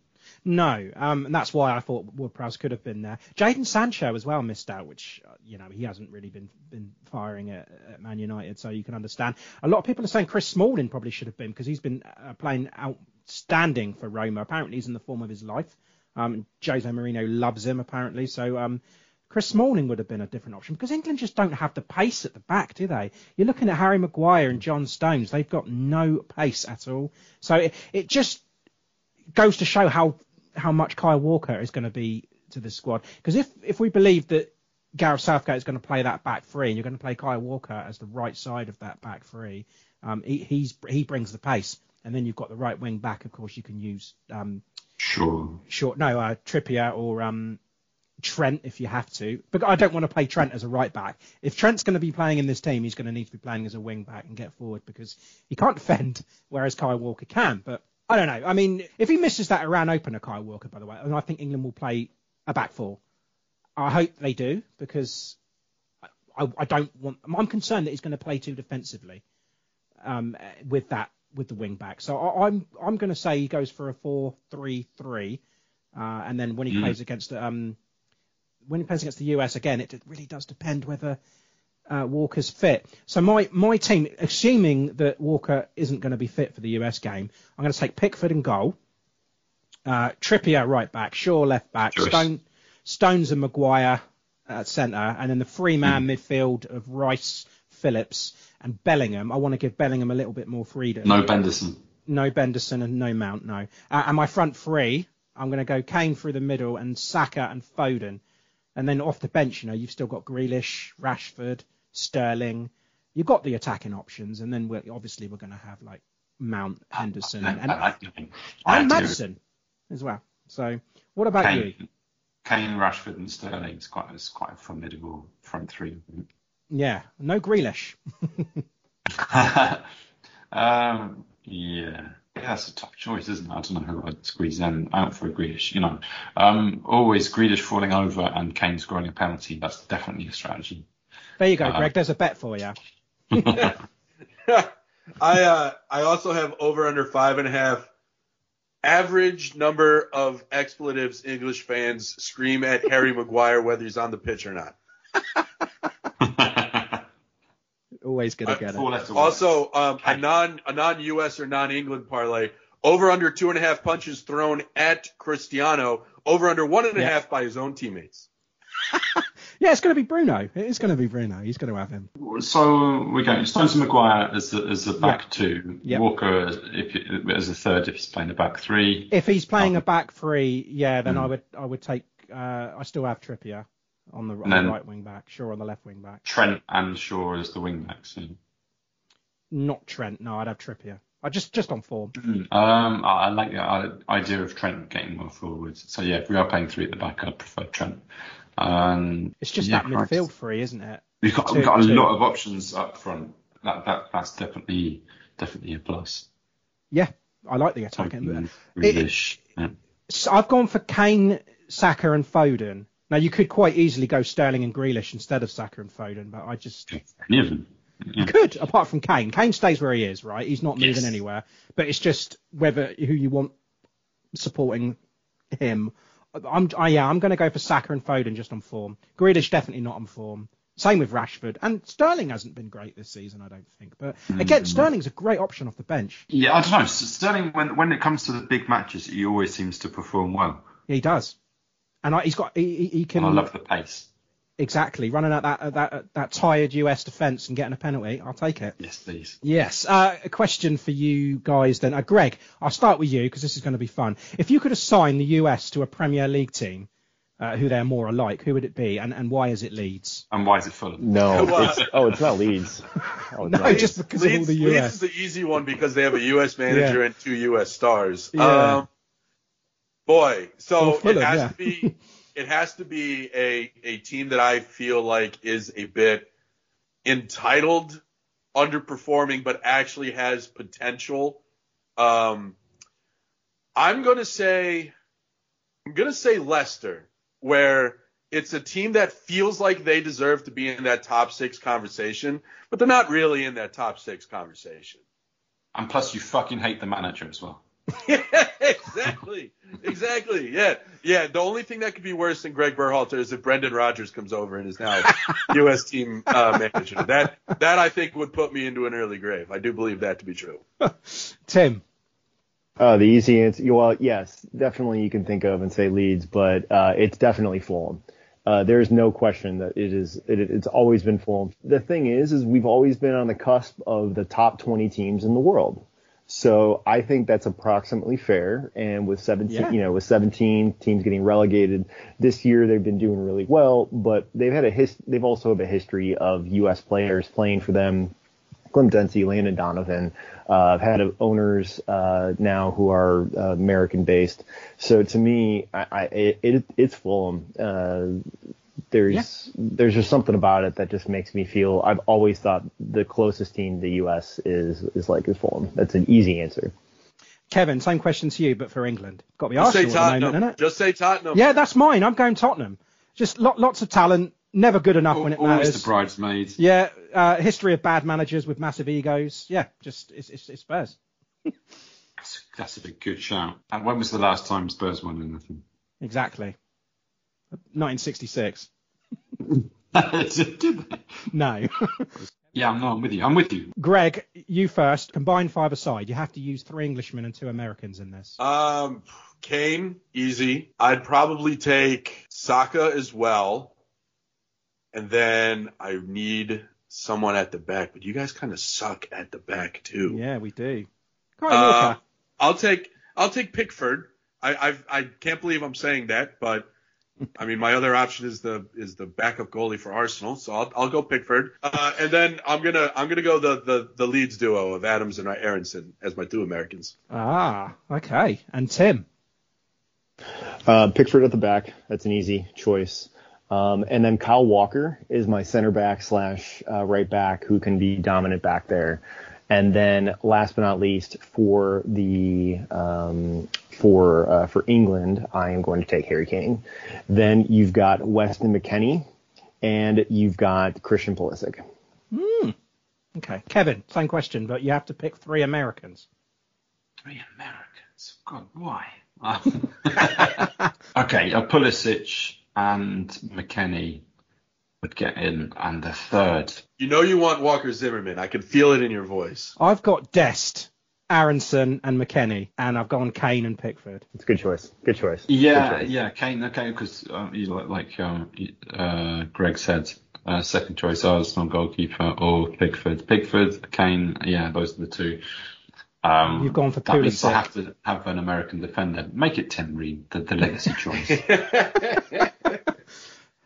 No, um, and that's why I thought Ward-Prowse could have been there. Jadon Sancho as well missed out, which uh, you know he hasn't really been been firing at, at Man United, so you can understand. A lot of people are saying Chris Smalling probably should have been because he's been uh, playing outstanding for Roma. Apparently, he's in the form of his life. Um, Jose Mourinho loves him apparently, so um, Chris Smalling would have been a different option because England just don't have the pace at the back, do they? You're looking at Harry Maguire and John Stones; they've got no pace at all. So it, it just goes to show how how much Kyle Walker is going to be to the squad. Because if if we believe that Gareth Southgate is going to play that back three, and you're going to play Kyle Walker as the right side of that back three, um, he he's, he brings the pace, and then you've got the right wing back. Of course, you can use um, Sure. short no uh, Trippier or um, Trent if you have to. But I don't want to play Trent as a right back. If Trent's going to be playing in this team, he's going to need to be playing as a wing back and get forward because he can't defend, whereas Kai Walker can. But I don't know. I mean, if he misses that Iran opener, Kai Walker, by the way, and I think England will play a back four. I hope they do because I, I don't want. I'm concerned that he's going to play too defensively um, with that with the wing back. So I, I'm I'm going to say he goes for a four-three-three, uh, and then when he Mm. plays against um, when he plays against the US again, it really does depend whether uh, Walker's fit. So my my team, assuming that Walker isn't going to be fit for the US game, I'm going to take Pickford and goal, uh, Trippier right back, Shaw left back. Stone, Stones and Maguire at centre, and then the three man midfield of Rice, Phillips, and Bellingham. I want to give Bellingham a little bit more freedom. No Benderson. No Benderson and no Mount, no. Uh, and my front three, I'm going to go Kane through the middle and Saka and Foden. And then off the bench, you know, you've still got Grealish, Rashford, Sterling. You've got the attacking options, and then we're, obviously we're going to have like Mount, Henderson, and, and, I like and Maddison as well. So, what about you? Kane, Kane, Rashford, and Sterling is quite is quite a formidable front three. Yeah, no Grealish. um, yeah. Yeah, that's a tough choice, isn't it? I don't know who I'd squeeze them out for a Grealish. You know, um, always Grealish falling over and Kane scoring a penalty. That's definitely a strategy. There you go, Uh, Greg. There's a bet for you. I uh, I also have over under five and a half. Average number of expletives English fans scream at Harry Maguire whether he's on the pitch or not. Always going to get it. Also, um, a non a non US or non England parlay. Over under two and a half punches thrown at Cristiano. Over under one and a half Yeah. by his own teammates. Yeah, it's going to be Bruno. It is going to be Bruno. He's going to have him. So we're going Stones and Maguire as the, as the back Yeah. two. Yeah. Walker as, if as a third if he's playing the back three. If he's playing Oh. a back three, yeah, then Mm. I would I would take. Uh, I still have Trippier on the, on the right wing back, Shaw on the left wing back. Trent and Shaw as the wing backs. yeah. Not Trent. No, I'd have Trippier. I just just on form. Um, I, I like the idea of Trent getting more forwards. So yeah, if we are playing three at the back, I'd prefer Trent. Um, It's just yeah, that midfield three, isn't it? We've got, Two- we've got a two. lot of options up front. That, that that's definitely definitely a plus. Yeah, I like the attacking. It- yeah. So I've gone for Kane, Saka, and Foden. Now you could quite easily go Sterling and Grealish instead of Saka and Foden, but I just Any of them. You could, apart from Kane. Kane stays where he is, right? He's not moving Yes. anywhere. But it's just whether who you want supporting him. I'm, I, yeah, I'm going to go for Saka and Foden just on form. Grealish definitely not on form. Same with Rashford. And Sterling hasn't been great this season, I don't think. But mm, again, Sterling's a great option off the bench. Yeah, I don't know. Sterling, when when it comes to the big matches, he always seems to perform well. He does. And I, he's got, he, he- he can And I love the pace. exactly running at that at that at that tired US defence and getting a penalty. I'll take it. Yes, please. Yes. Uh, a question for you guys then. Uh, Greg, I'll start with you because this is going to be fun. If you could assign the US to a Premier League team, uh, who they're more alike, who would it be, and, and why is it Leeds? And why is it Fulham? No. It's, oh, it's not Leeds. Oh, it's No, not. just because of all Leeds, the Leeds is the easy one because they have a U.S. manager Yeah. and two U.S. stars. Yeah. Um, Boy, so it has yeah. to be it has to be a a team that I feel like is a bit entitled, underperforming, but actually has potential. Um, I'm gonna say I'm gonna say Leicester, where it's a team that feels like they deserve to be in that top six conversation, but they're not really in that top six conversation. And plus, you fucking hate the manager as well. exactly. Exactly. Yeah. Yeah. The only thing that could be worse than Greg Berhalter is if Brendan Rodgers comes over and is now U.S. team uh, manager. That that I think would put me into an early grave. I do believe that to be true. Tim. Uh, the easy answer, well, yes, definitely you can think of and say Leeds, but uh, it's definitely Fulham. Uh, there's no question that it is. It, it's always been Fulham. The thing is, is we've always been on the cusp of the top 20 teams in the world. So I think that's approximately fair. And with 17, Yeah. you know, with 17 teams getting relegated this year, they've been doing really well. But they've had a his. They've also have a history of U.S. players playing for them Clint Dempsey, Landon Donovan. Uh, I've had owners uh, now who are uh, American based. So to me, I, I it, it it's Fulham. There's there's just something about it that just makes me feel. I've always thought the closest team to the U.S. is is like is Fulham. That's an easy answer. Kevin, same question to you, but for England. Got to be Just say Arsenal at the Tottenham. moment, innit? Just say Tottenham. Yeah, that's mine. I'm going Tottenham. Just lo- lots of talent, never good enough when it Always matters. the bridesmaid. Yeah, uh, history of bad managers with massive egos. Yeah, just it's, it's, it's Spurs. That's, that's a good shout. And when was the last time Spurs won anything? Exactly. 1966. Did they? No. yeah, I'm, no, I'm with you. I'm with you. Greg, you first. Combine five aside. You have to use three Englishmen and two Americans in this. Um, Kane, easy. I'd probably take Saka as well. And then I need someone at the back, but you guys kind of suck at the back too. Yeah, we do. Kyle Uh, I'll take I'll take Pickford. I I've, I can't believe I'm saying that, but I mean my other option is the is the backup goalie for Arsenal, so I'll I'll go Pickford. Uh, and then I'm gonna I'm gonna go the the the Leeds duo of Adams and Aaronson as my two Americans. Ah, okay. And Tim. Uh, Pickford at the back. That's an easy choice. Um, and then Kyle Walker is my center back slash uh, right back who can be dominant back there. And then last but not least for the um, for uh, for England, I am going to take Harry Kane. Then you've got Weston McKennie, and you've got Christian Pulisic. Okay. Kevin, same question, but you have to pick three Americans. Three Americans. God, why? okay, a Pulisic and McKennie would get in, and the third. You know you want Walker Zimmerman. I can feel it in your voice. I've got Dest, Aaronson, and McKennie, and I've gone Kane and Pickford. It's a good choice. Good choice. Yeah, Good choice. yeah, Kane. Okay, because uh, you like, like um, uh, Greg said, uh, second choice Arsenal goalkeeper or Pickford. Pickford, Kane. Yeah, those are the two. Um, You've gone for that means I have to have an American defender. Make it Tim Ream, the, the legacy choice.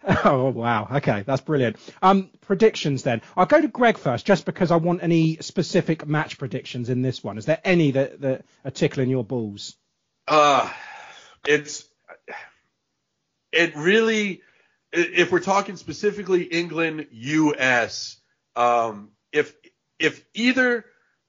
Oh wow. Okay, that's brilliant. Um, predictions then. I'll go to Greg first, just because I want any specific match predictions in this one. Is there any that, that are tickling your balls? Uh, it's it really if we're talking specifically England US um if if either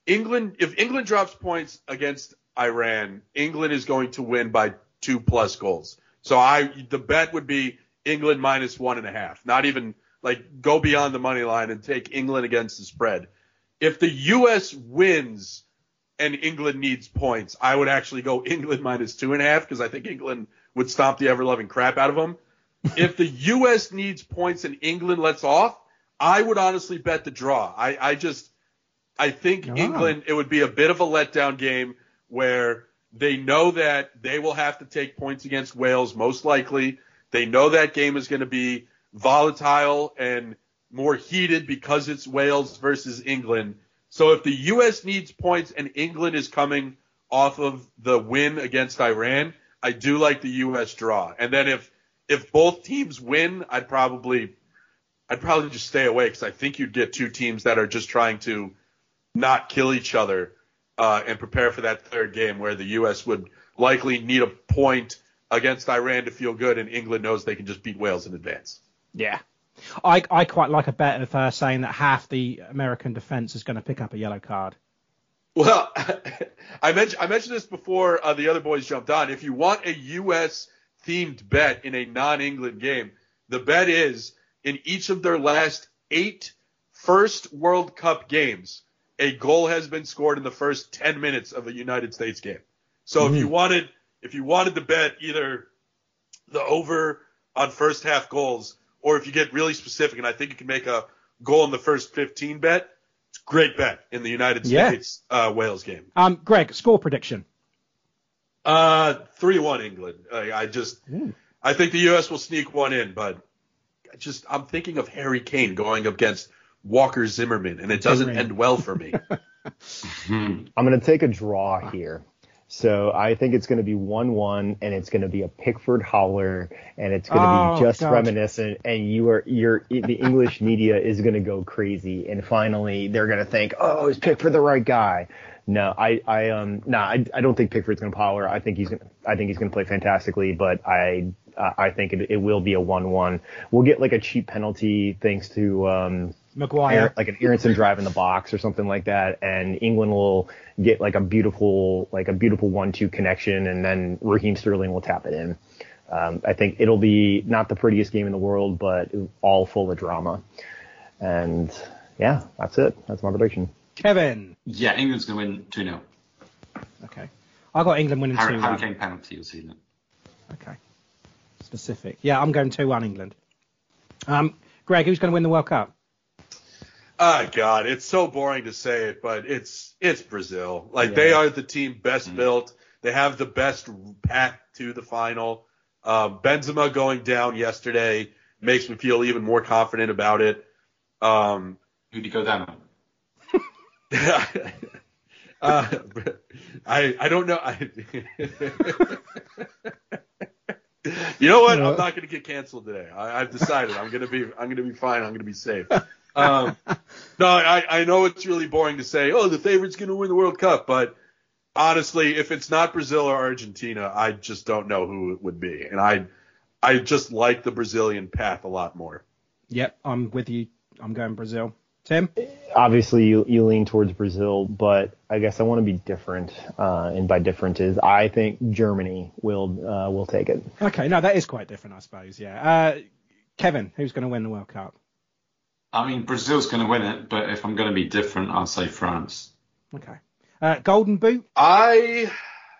England if England drops points against Iran England is going to win by two plus goals so I the bet would be England minus one and a half not even like go beyond the money line and take England against the spread if the US wins and England needs points, I would actually go England minus two and a half because I think England would stomp the ever loving crap out of them. if the U.S. needs points and England lets off, I would honestly bet the draw. I, I just, I think. England, it would be a bit of a letdown game where they know that they will have to take points against Wales, most likely. They know that game is going to be volatile and more heated because it's Wales versus England. So if the U.S. needs points and England is coming off of the win against Iran, I do like the U.S. draw. And then if if both teams win, I'd probably I'd probably just stay away because I think you'd get two teams that are just trying to not kill each other uh, and prepare for that third game where the U.S. would likely need a point against Iran to feel good, and England knows they can just beat Wales in advance. Yeah. I, I quite like a bet of uh, saying that half the American defense is going to pick up a yellow card. Well, I mentioned I mentioned this before uh, the other boys jumped on. If you want a U.S. themed bet in a non-England game, the bet is in each of their last eight first World Cup games, a goal has been scored in the first 10 minutes of a United States game. So mm-hmm. if you wanted if you wanted to bet either the over on first half goals or if you get really specific and I think you can make a goal in the first 15 bet, it's a great bet in the United yeah. States uh, Wales game. Um, Greg, score prediction. Uh, three one England. I, I just Ooh. I think the U.S. will sneak one in, but just I'm thinking of Harry Kane going up against Walker Zimmerman, and it doesn't end well for me. I'm going to take a draw here. So I think it's going to be 1-1 and it's going to be a Pickford howler and it's going to oh, be just God. reminiscent and you are you're the English media is going to go crazy and finally they're going to think, "Oh, is Pickford the right guy?" No, I I um no, nah, I, I don't think Pickford's going to power. I think he's going I think he's going to play fantastically, but I uh, I think it, it will be a 1-1. We'll get like a cheap penalty thanks to um Maguire, like an Aaronson drive in the box or something like that, and England will get like a beautiful like a beautiful one-two connection, and then Raheem Sterling will tap it in. Um, I think it'll be not the prettiest game in the world, but all full of drama. And yeah, that's it. That's my prediction. Kevin. Yeah, England's gonna win two 0 Okay, I got England winning two. Harry Kane penalty, you'll see that. Okay. Specific. Yeah, I'm going two one England. Um, Greg, who's going to win the World Cup? Oh God, it's so boring to say it, but it's it's Brazil. Like yeah. they are the team best mm-hmm. built. They have the best path to the final. Uh, Benzema going down yesterday makes me feel even more confident about it. Um, Who'd he go down? uh, I I don't know. I, you know what? I'm not going to get canceled today. I, I've decided I'm going to be I'm going to be fine. I'm going to be safe. Um, no, I, I know it's really boring to say, oh, the favorite's going to win the World Cup, but honestly, if it's not Brazil or Argentina, I just don't know who it would be. And I, I just like the Brazilian path a lot more. Yep, I'm with you. I'm going Brazil. Tim? Obviously, you, you lean towards Brazil, but I guess I want to be different. Uh, and by different is I think Germany will uh, will take it. Okay, no, that is quite different, I suppose. Yeah. Uh, Kevin, who's going to win the World Cup? I mean, Brazil's going to win it, but if I'm going to be different, I'll say France. Okay. Uh, Golden Boot? I,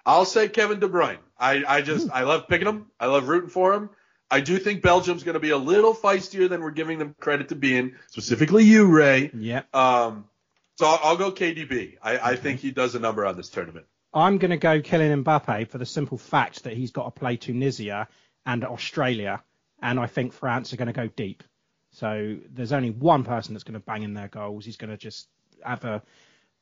I'll say Kevin De Bruyne. I, I just, Ooh. I love picking him. I love rooting for him. I do think Belgium's going to be a little feistier than we're giving them credit to being, specifically you, Ray. Yeah. Um, so I'll, I'll go KDB. I, okay. I think he does a number on this tournament. I'm going to go Kylian Mbappe for the simple fact that he's got to play Tunisia and Australia, and I think France are going to go deep. So there's only one person that's going to bang in their goals. He's going to just have a,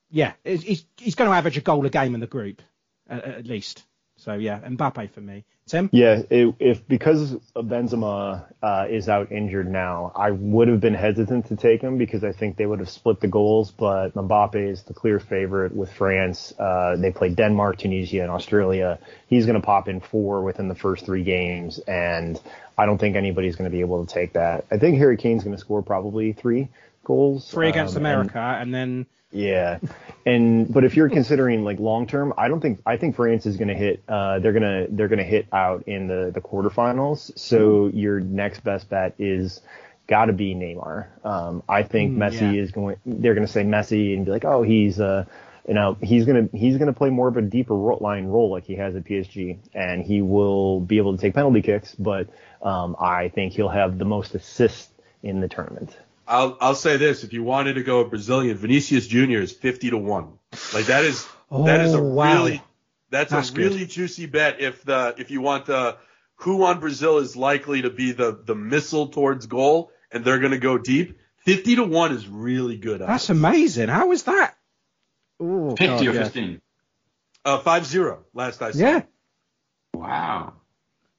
yeah, he's, he's going to average a goal a game in the group, at, at least. So yeah, Mbappe for me. Tim? Yeah, it, if because Benzema uh, is out injured now, I would have been hesitant to take him because I think they would have split the goals. But Mbappe is the clear favorite with France. Uh, they play Denmark, Tunisia, and Australia. He's going to pop in four within the first three games, and I don't think anybody's going to be able to take that. I think Harry Kane's going to score probably three goals. Three against um, America, and, and, then. Yeah, and but if you're considering like long term, I don't think I think France is going to hit. Uh, they're gonna they're gonna hit out in the the quarterfinals. So mm-hmm. your next best bet is got to be Neymar. Um, I think mm, Messi yeah. is going. They're going to say Messi and be like, oh, he's uh, you know, he's gonna he's gonna play more of a deeper line role like he has at PSG, and he will be able to take penalty kicks. But um, I think he'll have the most assists in the tournament. I'll I'll say this: if you wanted to go a Brazilian, Vinicius Junior is fifty to one. Like that is oh, that is a wow. really that's, that's a really juicy bet. If the if you want the who on Brazil is likely to be the the missile towards goal, and they're going to go deep. Fifty to one is really good. That's amazing. How is that? Ooh, 50 God, or yeah. 15? Uh, 5 0 last I saw. Yeah. Wow.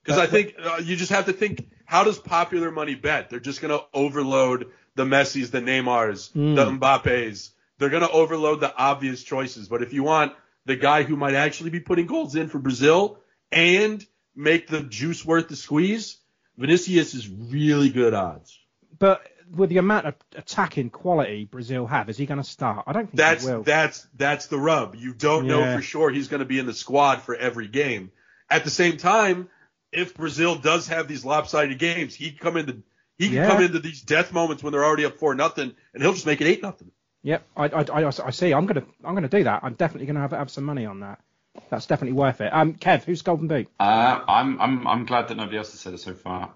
Because I think uh, you just have to think how does popular money bet? They're just going to overload the Messis, the Neymars, mm. the Mbappes. They're going to overload the obvious choices. But if you want the guy who might actually be putting goals in for Brazil and make the juice worth the squeeze, Vinicius is really good odds. But with the amount of attacking quality Brazil have, is he going to start? I don't think That's he will. that's that's the rub. You don't know for sure he's going to be in the squad for every game. At the same time, if Brazil does have these lopsided games, he come into he can Yeah. come into these death moments when they're already up four nothing, and he'll just make it eight nothing. Yep, I, I, I, I see. I'm gonna I'm gonna do that. I'm definitely gonna have have some money on that. That's definitely worth it. Um, Kev, who's Golden Boot? Uh, I'm I'm I'm glad that nobody else has said it so far.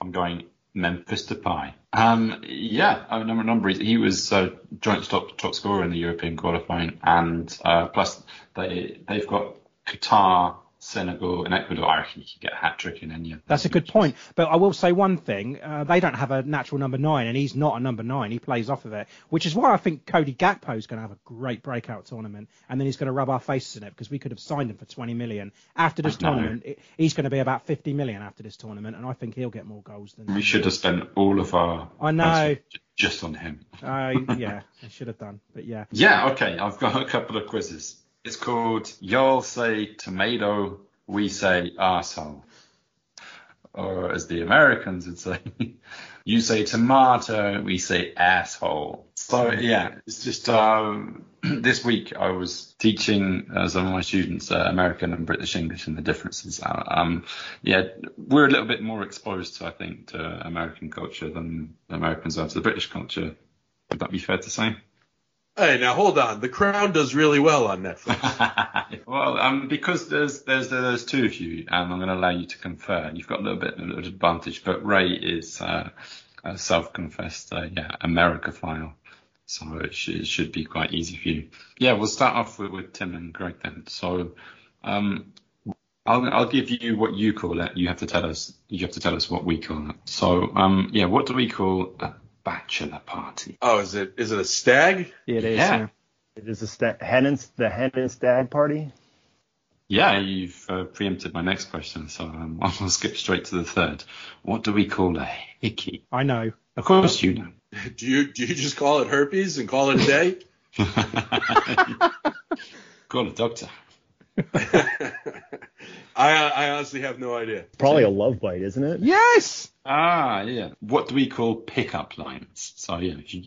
I'm going Memphis Depay. Um, yeah, I mean, a number. He was uh, joint top top scorer in the European qualifying, and uh, plus they they've got Qatar, Senegal, and Ecuador. I reckon he could get a hat trick in any of. That's a good point. But I will say one thing: uh, they don't have a natural number nine, and he's not a number nine. He plays off of it, which is why I think Cody Gakpo is going to have a great breakout tournament, and then he's going to rub our faces in it because we could have signed him for 20 million after this tournament. it- He's going to be about 50 million after this tournament, and I think he'll get more goals than. We should have spent all of our. I know. Just on him. Uh, yeah, I should have done, but yeah. Yeah, okay. I've got a couple of quizzes. It's called Y'all Say Tomato, We Say Arsehole. Or as the Americans would say, you say tomato, we say asshole. So yeah, it's just um, this week I was teaching uh, some of my students uh, American and British English and the differences. Uh, Um, yeah, we're a little bit more exposed I think to American culture than Americans are to the British culture. Would that be fair to say? Hey, now hold on. The Crown does really well on Netflix. well, um, because there's there's there's two of you, and I'm going to allow you to confer. You've got a little bit of an advantage, but Ray is uh, a self-confessed, uh, yeah, Americaphile, so it should, it should be quite easy for you. Yeah, we'll start off with, with Tim and Greg then. So, um, I'll I'll give you what you call it. You have to tell us. You have to tell us what we call it. So, um, yeah, what do we call bachelor party? oh, is it is it a stag? It is. Yeah. yeah. It is a sta- hen and, the hen and stag party. Yeah, you've uh, preempted my next question, so um, I'll skip straight to the third. What do we call a hickey? I know. Of course you know. Do you do you just call it herpes and call it a day? Call a doctor. I I honestly have no idea. Probably a love bite, isn't it? Yes. Ah, yeah. What do we call pickup lines? So yeah, if you,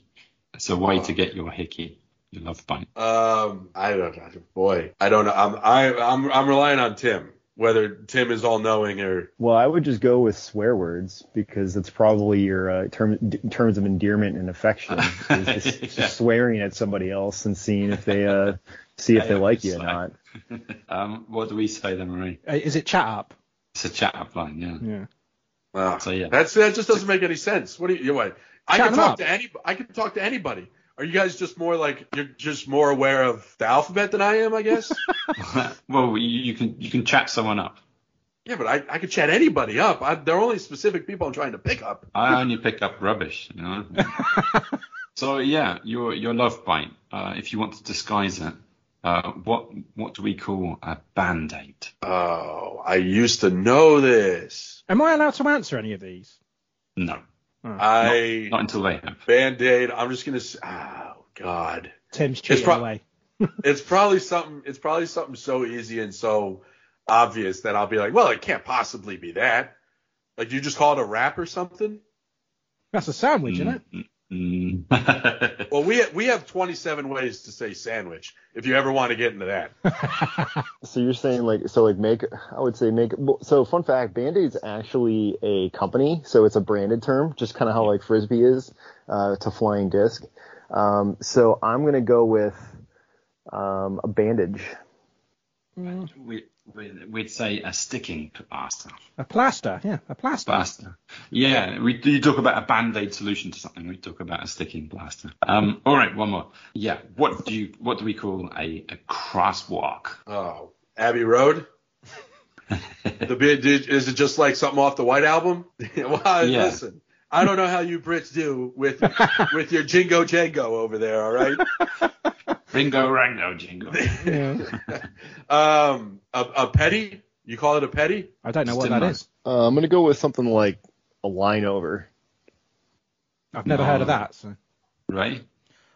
it's a way to get your hickey, your love bite. Um, I don't know. Boy, I don't know. I'm I I'm I'm relying on Tim. Whether Tim is all knowing or Well, I would just go with swear words because it's probably your uh, term, d- terms of endearment and affection is just, Yeah. just swearing at somebody else and seeing if they uh, see if they like you or not. Um, what do we say then, Marie? Uh, Is it chat up? It's a chat up line, yeah. Yeah. Ah, So, yeah. that's that just doesn't make any sense. What do you? you know what? I Chat can him talk up. to any. I can talk to anybody. Are you guys just more like you're just more aware of the alphabet than I am? I guess. well, you, you can you can chat someone up. yeah, but I I could chat anybody up. I, there are only specific people I'm trying to pick up. I only pick up rubbish, you know. so yeah, your your love bite. Uh, if you want to disguise it, uh, what what do we call a band aid? Oh, I used to know this. Am I allowed to answer any of these? No, I not until they have. band aid. I'm just gonna. s- Oh God. Tim's cheating prob- away. it's probably something it's probably something so easy and so obvious that I'll be like, well, it can't possibly be that. Like you just call it a wrap or something. That's a sandwich, isn't it? Mm. Well, we we have 27 ways to say sandwich. If you ever want to get into that, So you're saying like so like make I would say make so fun fact Band-Aid's is actually a company so it's a branded term just kind of how like frisbee is uh, to flying disc. Um, so I'm gonna go with um, a bandage. we, we, we'd say a sticking plaster. A plaster, yeah, a plaster. Plaster. Yeah, we you talk about a band-aid solution to something. We talk about a sticking plaster. Um, all right, one more. Yeah, what do you what do we call a, a crosswalk? oh, Abbey Road. the bit is it just like something off the White Album? well, Yeah. listen, I don't know how you Brits do with with your Jingo Jango over there. All right. Ringo Rango Jingle. Um, a, a petty? You call it a petty? I don't know what Just that didn't is. Uh, I'm gonna go with something like a line over. I've never No. heard of that. So. Right?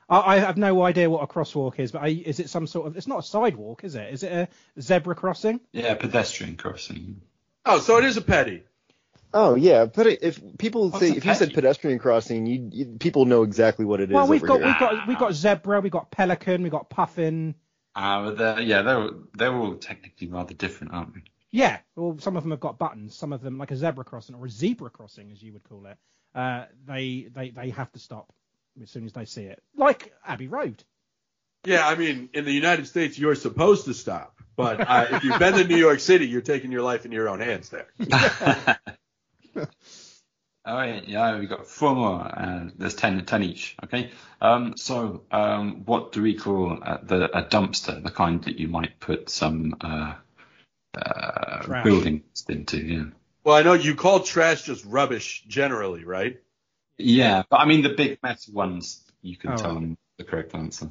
I, I have no idea what a crosswalk is, but I, is it some sort of? It's not a sidewalk, is it? Is it a zebra crossing? Yeah, pedestrian crossing. Oh, so it is a petty. Oh yeah, but if people What's say a if you said pedestrian crossing, you, you people know exactly what it is. Well, we've got here. we've got we've got zebra, we've got pelican, we've got puffin. Uh, they're, yeah, they're they're all technically rather different, aren't they? Yeah, well, some of them have got buttons. Some of them, like a zebra crossing or a zebra crossing, as you would call it, uh, they they they have to stop as soon as they see it, like Abbey Road. Yeah, I mean, in the United States, you're supposed to stop, but uh, if you've been to New York City, you're taking your life in your own hands there. All right, yeah, we've got four more. Uh, there's 10, 10 each. Okay. Um, so, um, what do we call uh, the a dumpster? The kind that you might put some uh, uh, Trash. buildings into. Yeah. Well, I know you call trash just rubbish generally, right? Yeah, but I mean the big metal ones. You can Oh, tell right. them the correct answer.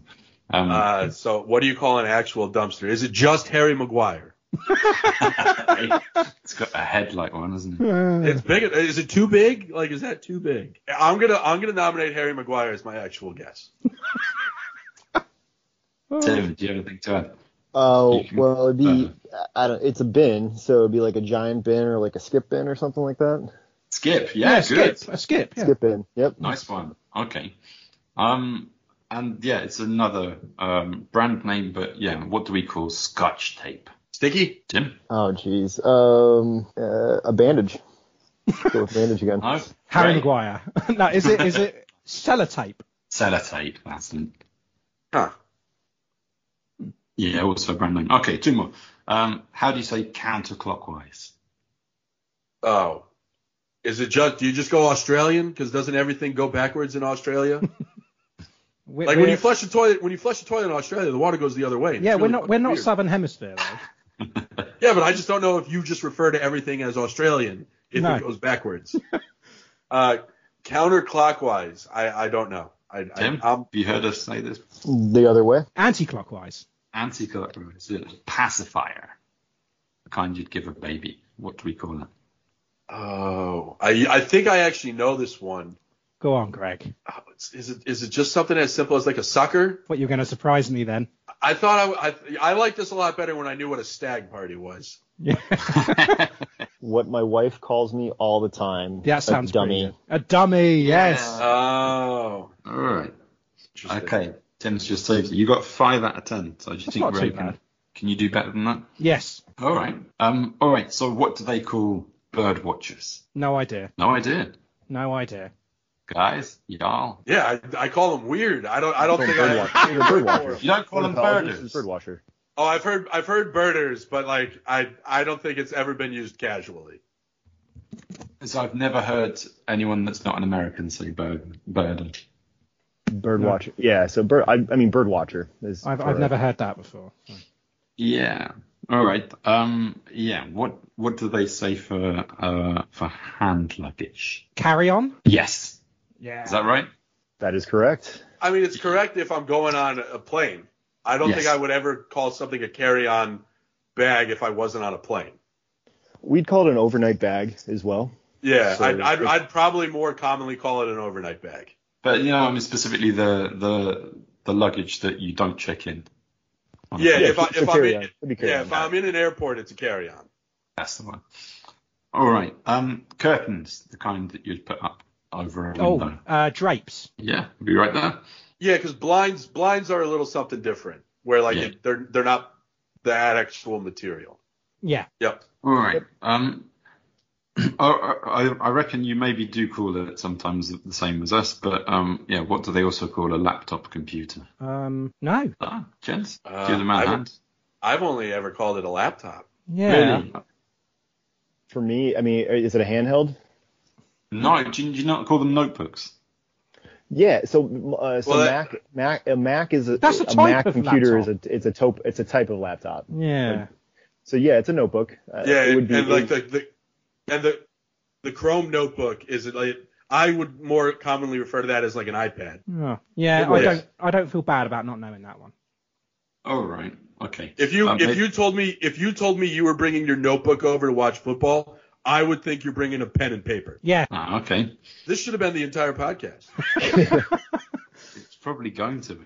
Um, Uh, so what do you call an actual dumpster? Is it just Harry Maguire? it's got a head like one, isn't it? It's big. Is it too big? Like, is that too big? I'm gonna I'm gonna nominate Harry Maguire as my actual guess. Tim, do you have anything to add? Oh You can- well, it'd be uh, I don't. It's a bin, so it'd be like a giant bin or like a skip bin or something like that. Skip. Yeah, good. skip, a skip. Yeah. Skip bin. Yep. Nice one. Okay. Um, and yeah, it's another um, brand name, but yeah, what do we call Scotch tape? Sticky? Tim? Oh jeez. Um, uh, a bandage. Go with bandage again. No. Harry Ray? Maguire. no, is it is it sellotape? Sellotape. That's it. Huh. Yeah, also a brand name. Okay, two more. Um, how do you say counterclockwise? Oh. Is it just? Do you just go Australian? Because doesn't everything go backwards in Australia? Like when you flush the toilet, when you flush the toilet in Australia, the water goes the other way. yeah, it's we're not we're not weird. Southern Hemisphere though. Yeah, but I just don't know if you just refer to everything as Australian if No. it goes backwards. uh, counterclockwise, I, I don't know. I, Tim, I, have you heard us say this? The other way. Anti-clockwise. Anti-clockwise. yeah, Pacifier. The kind you'd give a baby. What do we call it? oh, I, I think I actually know this one. Go on, Greg. Oh, it's- Is it is it just something as simple as like a sucker? What you're going to surprise me then? I thought I, I I liked this a lot better when I knew what a stag party was. Yeah, What my wife calls me all the time. that sounds a dummy. A dummy, yes. Oh, All right. interesting. Okay. Tim's just saved it. You got five out of ten. So do you That's think not Ray too can, bad. can you do better than that? Yes. All right. Um. All right. So what do they call bird watchers? No idea. No idea, No idea. Guys. Y'all. Yeah, I, I call them weird. I don't I don't Bird think I. watcher. You're a bird watcher. You don't call them Ornithologist birders. is Bird watcher. Oh, I've heard I've heard birders, but like I I don't think it's ever been used casually. So I've never heard anyone that's not an American say bird. Bird. Bird No. watcher. Yeah. So bird. I, I mean bird watcher is. I've I've correct. never heard that before. Yeah. All right. Um. Yeah. What What do they say for uh for hand luggage? Carry on. Yes. Yeah. Is that right? That is correct. I mean, it's correct if I'm going on a plane. I don't Yes. think I would ever call something a carry-on bag if I wasn't on a plane. We'd call it an overnight bag as well. Yeah, So I'd, I'd, if- I'd probably more commonly call it an overnight bag. But you know, I mean specifically the the the luggage that you don't check in. on Yeah, if I if I'm in, yeah, if I'm in an airport, it's a carry-on. That's the one. All right. Um, curtains, the kind that you'd put up over a Oh, uh, drapes. Yeah, be right there. Yeah, because blinds blinds are a little something different, where like Yeah. it, they're they're not that actual material. Yeah. Yep. All right. Um, I, I, I reckon you maybe do call it sometimes the same as us, but um, yeah. What do they also call a laptop computer? Um. No. Ah, gents, Uh, do the man I- hand. I've only ever called it a laptop. Yeah. Really? For me, I mean, is it a handheld? No, do you, do you not call them notebooks? Yeah. So, uh, so Well, Mac, Mac, a Mac is a, That's a a Mac of computer laptop. is a it's a top it's a type of laptop. Yeah. So yeah, it's a notebook. Uh, Yeah, it would and, be and like the, the and the the Chrome notebook is like I would more commonly refer to that as like an iPad. Oh, yeah. I don't. I don't feel bad about not knowing that one. All right. Okay. If you Um, if maybe- you told me if you told me you were bringing your notebook over to watch football, I would think you're bringing a pen and paper. Yeah. Ah, okay. This should have been the entire podcast. It's probably going to be.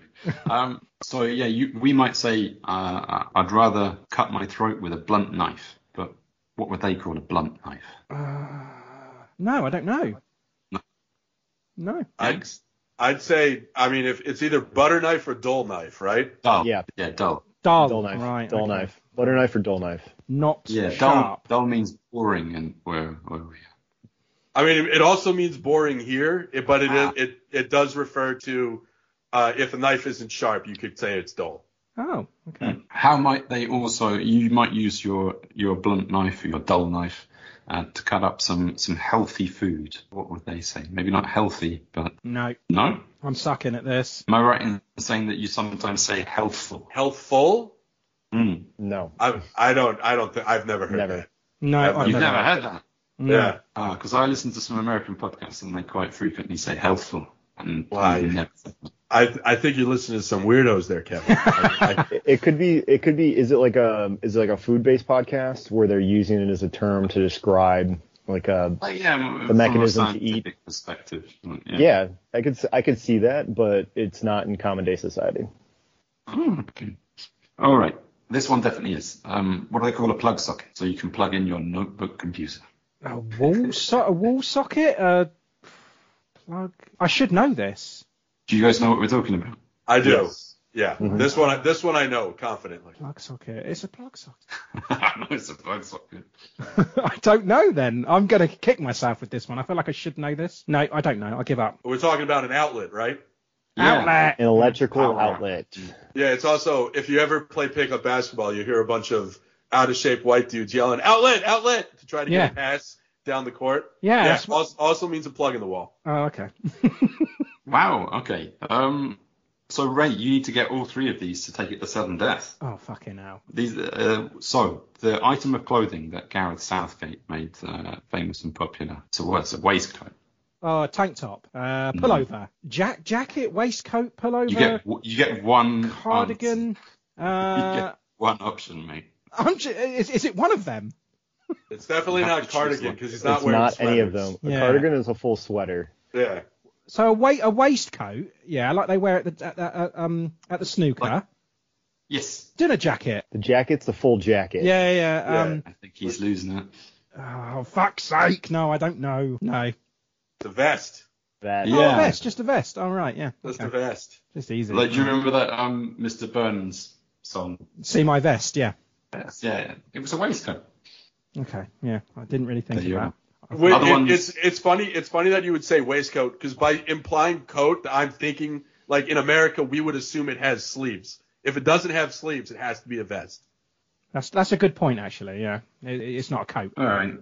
Um, so yeah, you, we might say uh, I'd rather cut my throat with a blunt knife, but what would they call a blunt knife? Uh, no, I don't know. No. No. I'd, I'd say, I mean, if it's either butter knife or dull knife, right? Dull. Yeah. Yeah, dull. Dull. Dull knife. Right. dull okay. knife. Butter knife or dull knife. Not Yeah, dull. sharp. Dull means boring, and where where we I mean, it also means boring here, but it Ah. it it does refer to uh, if a knife isn't sharp, you could say it's dull. Oh, okay. How might they also? You might use your your blunt knife or your dull knife uh, to cut up some some healthy food. What would they say? Maybe not healthy, but No, no. I'm sucking at this. Am I right in saying that you sometimes say healthful? Healthful? Mm. No. I I don't I don't think I've never heard Never. that. No, I've I've You've never. never heard that? No. Yeah. because I listen to some American podcasts and they quite frequently say healthful. And Why? I've never. I I think you're listening to some weirdos there, Kevin. I, It, it could be. It could be. Is it like a? Is it like a food-based podcast where they're using it as a term to describe like a? Like, yeah, The mechanism a to eat. perspective. Yeah. Yeah, I could. s- I could see that, but it's not in common day society. Oh, okay. All right. This one definitely is. Um, what do they call a plug socket? So you can plug in your notebook computer. A wall so- a wall socket? A plug? I should know this. Do you guys know what we're talking about? I do. Yes. Yeah. Mhm. This one I- this one I know confidently. Plug socket. It's a plug socket. I know it's a plug socket. I don't know then. I'm going to kick myself with this one. I feel like I should know this. No, I don't know. I give up. We're talking about an outlet, right? Outlet. An electrical Power. outlet. Yeah, it's also if you ever play pickup basketball, you hear a bunch of out of shape white dudes yelling outlet, outlet to try to Yeah. get a pass down the court. Yeah. Yeah, that's also, also means a plug in the wall. Oh, okay. Wow. Okay. Um. So Ray, you need to get all three of these to take it to sudden death. oh, fucking hell. These. Uh, so the item of clothing that Gareth Southgate made uh, famous and popular. So what's a waistcoat? Oh, tank top. Uh, pullover. Jack jacket, waistcoat, pullover, You get you get one cardigan. You Uh, get one option, mate. I'm ju- is, is it one of them? It's definitely You not cardigan because he's not it's wearing not any of them. A Yeah. cardigan is a full sweater. Yeah. So a, wa- a waistcoat, yeah, like they wear at the at, at, um at the snooker. Like- Yes. Dinner jacket. The jacket's the full jacket. Yeah, yeah. Um, I think he's losing it. Oh, fuck's sake! No, I don't know. No. It's a vest. That. Oh, Yeah. a vest, just a vest. All right, yeah. Just okay. a vest. Just easy. Like, do you remember that um Mr. Burns song? See my vest, yeah. Yes. Yeah, it was a waistcoat. Okay, yeah. I didn't really think There you of that. Wait, it- ones- it's it's funny it's funny that you would say waistcoat because by implying coat, I'm thinking like in America we would assume it has sleeves. If it doesn't have sleeves, it has to be a vest. That's that's a good point actually. Yeah, it, it's not a coat. All right.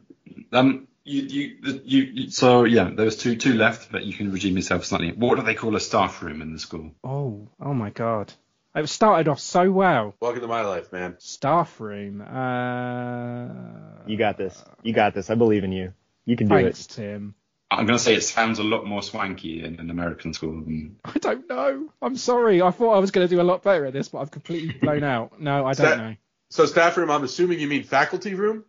Um, you, you, you, you, so yeah, there was two, two left, but you can redeem yourself slightly. What do they call a staff room in the school? Oh, oh my god. It started off so well. Welcome to my life, man. Staff room. Uh, You got this. You got this. I believe in you. You can do thanks, it. Tim. I'm gonna say it sounds a lot more swanky in an American school than. I don't know. I'm sorry. I thought I was going to do a lot better at this, but I've completely blown out. No, I don't that- know. So staff room, I'm assuming you mean faculty room?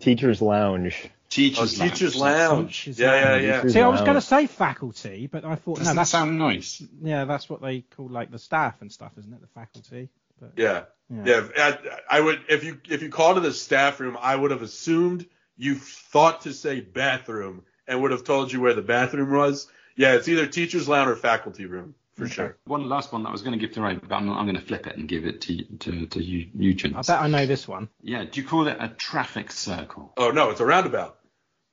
Teacher's lounge. Oh, Teachers. teachers lounge. lounge. Yeah, yeah, yeah. See, I was going to say faculty, but I thought Doesn't no, that sound nice? yeah, that's what they call like the staff and stuff, isn't it? The faculty. But Yeah. Yeah. Yeah. I, I would if you if you called it a staff room, I would have assumed you thought to say bathroom and would have told you where the bathroom was. Yeah, it's either teachers lounge or faculty room for sure. One last one that I was going to give to Ray, but I'm, I'm going to flip it and give it to to, to you, you I gents. bet I know this one. Yeah, do you call it a traffic circle? Oh no, it's a roundabout.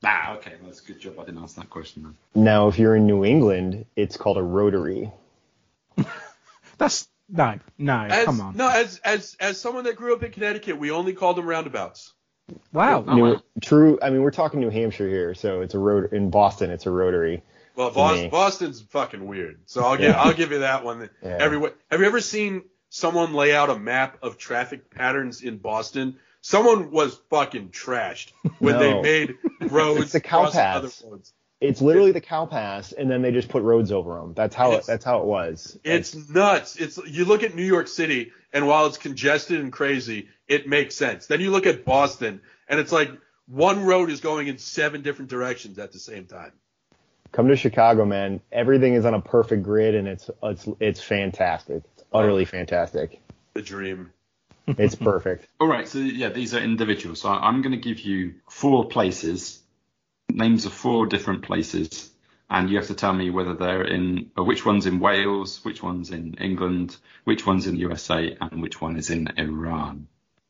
Ah, okay, well, that's a good job I didn't ask that question then. Now, if you're in New England, it's called a rotary. That's no, no, As, come on. No, as as as someone that grew up in Connecticut, we only called them roundabouts. Wow. Oh, wow. True. I mean, we're talking New Hampshire here, so it's a road In Boston, it's a rotary. Well, Boston. Boston's fucking weird. So I'll give Yeah. I'll give you that one. Yeah. Everywhere. Have you ever seen someone lay out a map of traffic patterns in Boston? Someone was fucking trashed when they made roads It's the cow crossing paths. other roads. It's literally the cow pass, and then they just put roads over them. That's how it. That's how it was. It's nuts. It's you look at New York City, and while it's congested and crazy, it makes sense. Then you look at Boston, and it's like one road is going in seven different directions at the same time. Come to Chicago, man. Everything is on a perfect grid, and it's it's it's fantastic. It's utterly fantastic. The dream. It's perfect. All right, so yeah, these are individuals. So I'm going to give you four places, names of four different places, and you have to tell me whether they're in, uh, which one's in Wales, which one's in England, which one's in the USA, and which one is in Iran.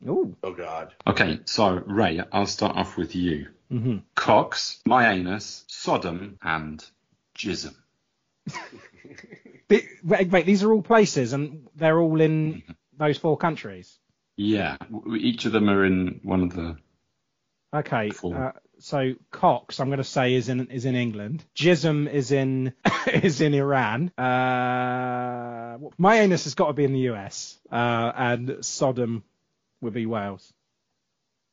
Ooh. Oh God. Okay, so Ray, I'll start off with you. hmm Cox, my anus, Sodom, and Jism. Wait, wait, these are all places, and they're all in those four countries. Yeah, each of them are in one of the. Okay, uh, so Cox, I'm going to say is in is in England. Jism is in is in Iran. Uh, my anus has got to be in the US, uh, and Sodom would be Wales.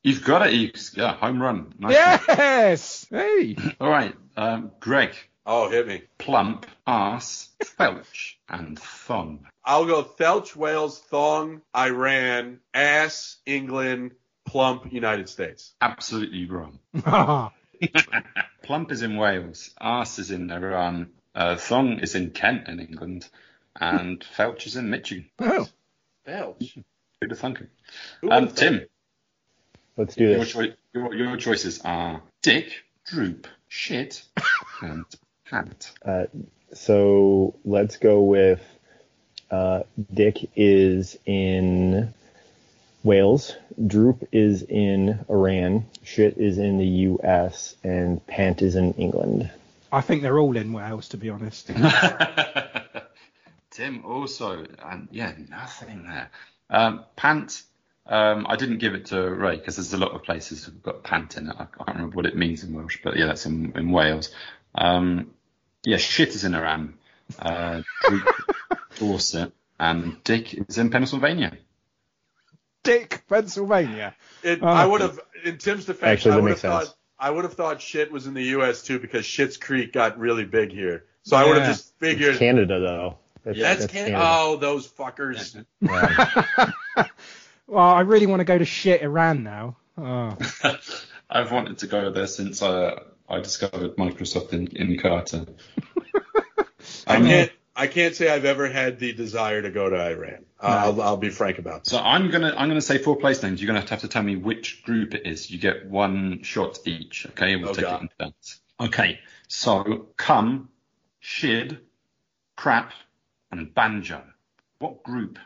You've got it, Eeks. Yeah, home run. Nice one. Yes. Hey. All right, um, Greg, Oh, hit me. plump, ass, felch, and thong. I'll go felch, Wales, Thong, Iran, Ass, England, Plump, United States. Absolutely wrong. oh, Plump is in Wales, arse is in Iran, uh, thong is in Kent in England, and felch is in Michigan. Thelch. Who'd have thunk it? Um, Tim, Let's do your, this. choi- your, your choices are dick, droop, shit, and pant. Uh, so let's go with uh, Dick is in Wales, Droop is in Iran, Shit is in the U.S., and Pant is in England. I think they're all in Wales, to be honest. Tim also, and yeah, nothing there. Um, pant, um, I didn't give it to Ray because there's a lot of places that have got pant in it. I can't remember what it means in Welsh, but yeah, that's in, in Wales. Um, yeah, shit is in Iran. Uh, Dorset, and Dick is in Pennsylvania. Dick, Pennsylvania. It, Oh. I would have, in Tim's defense, Actually, I that would have makes sense. thought I would have thought shit was in the U.S. too because Schitt's Creek got really big here. So I would have just figured Canada, though. That's, that's, that's Canada. Canada. Oh, those fuckers. Well, I really want to go to shit Iran now. Oh. I've wanted to go there since uh, I discovered Microsoft in, in Carter. I can't. I can't say I've ever had the desire to go to Iran. Uh, I'll, I'll be frank about that. So I'm gonna I'm gonna say four place names. You're gonna have to, have to tell me which group it is. You get one shot each. Okay, we'll Oh, take God. it in turns. Okay, so cum, shid, crap, and banjo. What group?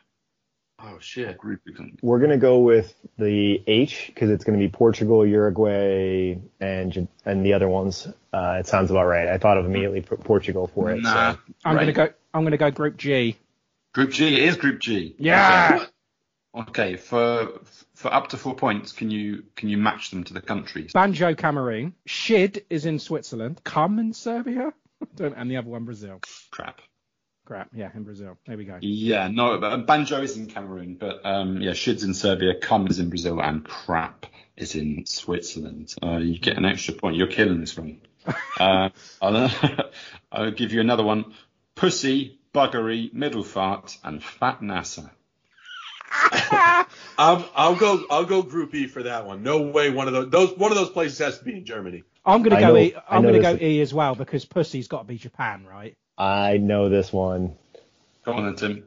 Oh shit. Group we can- We're going to go with the H because it's going to be Portugal, Uruguay, and and the other ones. Uh, it sounds about right. I thought of immediately P- Portugal for it. Nah, So. I'm right. gonna go. I'm gonna go Group G. Group G. It is Group G. Yeah. Okay. Okay, for for up to four points, can you can you match them to the countries? Banjo, Cameroon. Shid is in Switzerland. Cum in Serbia. Don't, and the other one Brazil. Crap. Crap. Yeah, in Brazil. There we go. Yeah, no, but banjo is in Cameroon, but um, yeah, shid's in Serbia, cum is in Brazil, and crap is in Switzerland. Uh, you get an extra point. You're killing this one. uh, I'll, I'll give you another one. Pussy, buggery, middle fart, and fat NASA. Um, I'll go. I'll go Group E for that one. No way. One of those. Those. One of those places has to be in Germany. I'm gonna I go know- E. I I'm gonna go E as well because pussy's got to be Japan, right? I know this one. Come on then, Tim.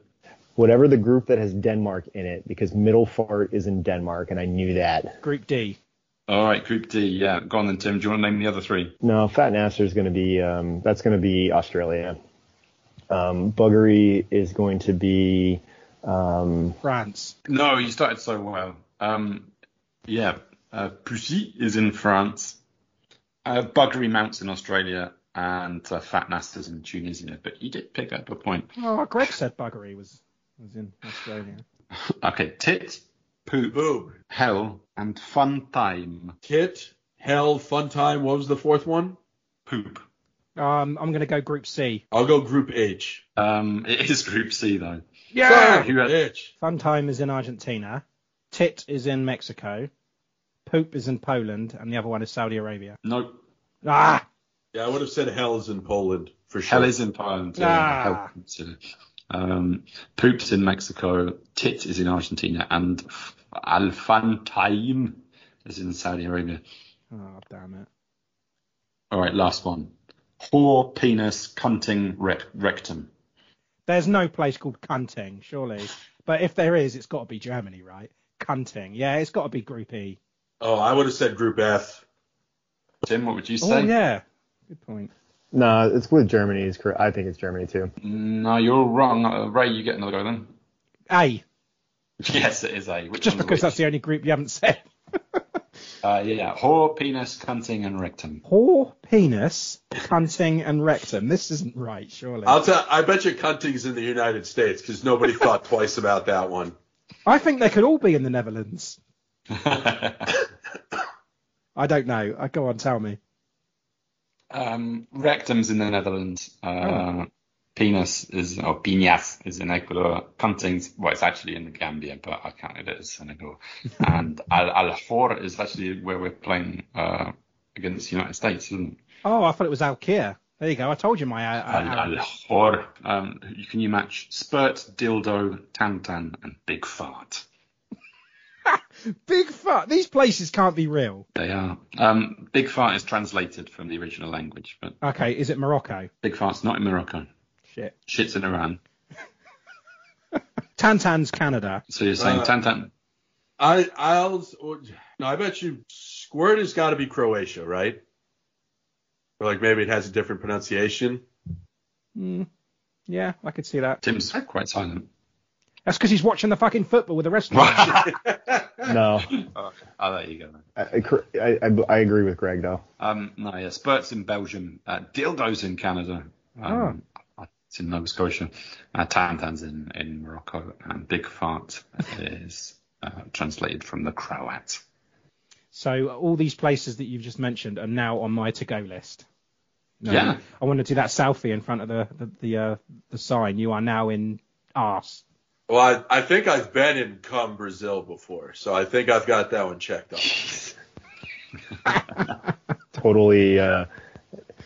Whatever the group that has Denmark in it, because Middle Fart is in Denmark, and I knew that. Group D. All right, Group D. Yeah, go on then, Tim. Do you want to name the other three? No, Fat Nasser is going to be um, that's going to be Australia. Um, Buggery is going to be um, France. No, you started so well. Um, yeah, uh, Pussy is in France. Uh, Buggery Mounts in Australia. And uh, Fat Nasta's in Tunisia. But you did pick up a point. Oh, Greg said buggery was was in Australia. Okay, tit, poop, Boob. hell, and fun time. Tit. Hell. Fun time. What was the fourth one? Poop. Um, I'm gonna go Group C. I'll go Group H. Um, it is Group C though. Yeah. Who had- Bitch. Fun time is in Argentina. Tit is in Mexico. Poop is in Poland, and the other one is Saudi Arabia. Nope. Ah, Yeah, I would have said Hell is in Poland for sure. Hell is in Poland. Yeah, Ah. hell Um, Poop's in Mexico. Tit is in Argentina. And F- Alfantaim is in Saudi Arabia. oh damn it. All right, last one. Whore, penis, cunting, rec- rectum. There's no place called Cunting, surely. But if there is, it's got to be Germany, right? Cunting. Yeah, it's got to be Group E. Oh, I would have said Group F. Tim, what would you say? Oh, say? yeah. Good point. No, it's with Germany. Is correct. I think it's Germany too. No, you're wrong. Uh, Ray, you get another go then. A. Yes, it is A. Which Just because which? that's the only group you haven't said. Uh, yeah, whore, penis, cunting, and rectum. Whore, penis, cunting, and rectum. This isn't right, surely. I'll tell. I bet you cunting's in the United States because nobody thought twice about that one. I think they could all be in the Netherlands. I don't know. Uh, go on, tell me. Um, rectum's in the Netherlands. Uh, Oh. Penis is, or piñas is in Ecuador. Cunting's, well, it's actually in the Gambia, but I counted it as Senegal. and Al Al is actually where we're playing uh, against the United States, isn't it? Oh, I thought it was Al Khor. There you go. I told you my. Uh, uh, Al Al Um, can you match spurt, dildo, tantan, and big fart? Big fat. These places can't be real. They are. Um, big fat is translated from the original language, but Okay, is it Morocco? big fat's not in Morocco. Shit. Shit's in Iran. Tantan's Canada. So you're saying Uh, tantan? I I'll no. I bet you squirt has got to be Croatia, right? Or like maybe it has a different pronunciation. Mm, yeah, I could see that. Tim's quite silent. That's because he's watching the fucking football with the rest of us. No, oh, there you go. Then. I, I, I, I agree with Greg though. Um, no, yeah, spurts in Belgium, uh, dildos in Canada. Um, It's in Nova Scotia. Uh, tantans in, in Morocco, and big fart is uh, translated from the Croat. So all these places that you've just mentioned are now on my to-go list. No, Yeah. I want to do that selfie in front of the the the, uh, the sign. You are now in arse. Well, I, I think I've been in Cum Brazil before, so I think I've got that one checked off. Totally uh,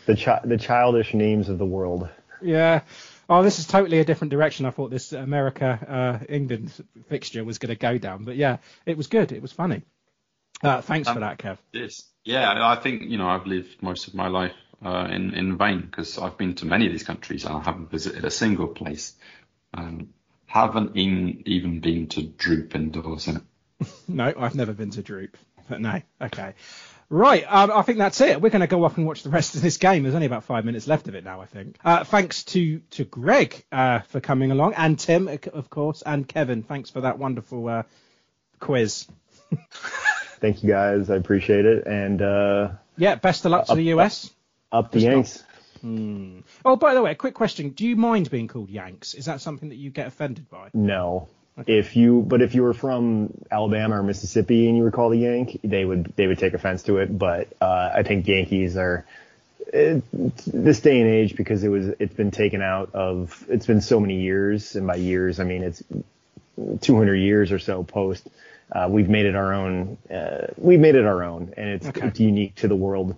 the chi- the childish names of the world. Yeah. Oh, this is totally a different direction. I thought this America uh, England fixture was going to go down, but yeah, it was good. It was funny. Uh, thanks for Um, that, Kev. Yes. Yeah, I think, you know, I've lived most of my life uh, in, in vain because I've been to many of these countries and I haven't visited a single place. Um, haven't in, even been to Droop indoors in it. No, I've never been to Droop, but no. Okay. Right, um, I think that's it. We're going to go off and watch the rest of this game. There's only about five minutes left of it now, I think. Uh, thanks to to Greg uh, for coming along, and Tim, of course, and Kevin. Thanks for that wonderful uh, quiz. Thank you guys. I appreciate it. And uh, Yeah, best of luck to the US. up the Just not- Yanks. Hmm. Oh, by the way, a quick question: Do you mind being called Yanks? Is that something that you get offended by? No. If you, but if you were from Alabama or Mississippi and you were called a Yank, they would they would take offense to it. But uh, I think Yankees are it, this day and age because it was it's been taken out of it's been so many years and by years I mean it's 200 years or so post. Uh, we've made it our own. Uh, we've made it our own, and it's, Okay. it's unique to the world.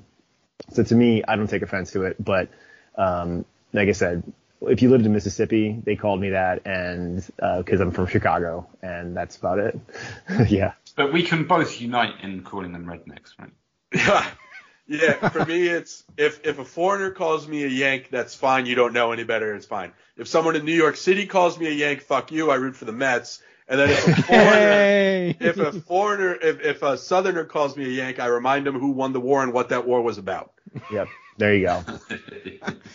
So to me, I don't take offense to it. But um, like I said, if you lived in Mississippi, they called me that, and because I'm from Chicago, and that's about it. yeah. But we can both unite in calling them rednecks, right? Yeah, yeah. For me, it's if if a foreigner calls me a Yank, that's fine. You don't know any better, it's fine. If someone in New York City calls me a Yank, fuck you. I root for the Mets. And then if a foreigner, Hey! if a foreigner, if if a Southerner calls me a Yank, I remind him who won the war and what that war was about. Yep. There you go.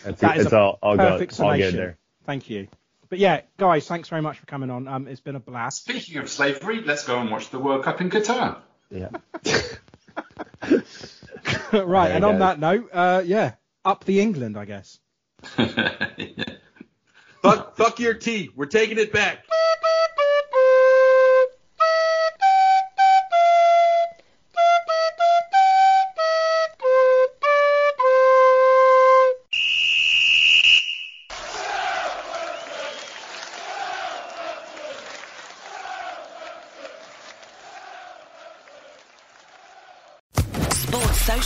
That's That it. is It's a all all perfect good. All summation. good there. Thank you. But yeah, guys, thanks very much for coming on. Um, it's been a blast. Speaking of slavery, let's go and watch the World Cup in Qatar. Yeah. right, and on guys. that note, uh, yeah, up the England, I guess. Fuck, fuck your tea. We're taking it back.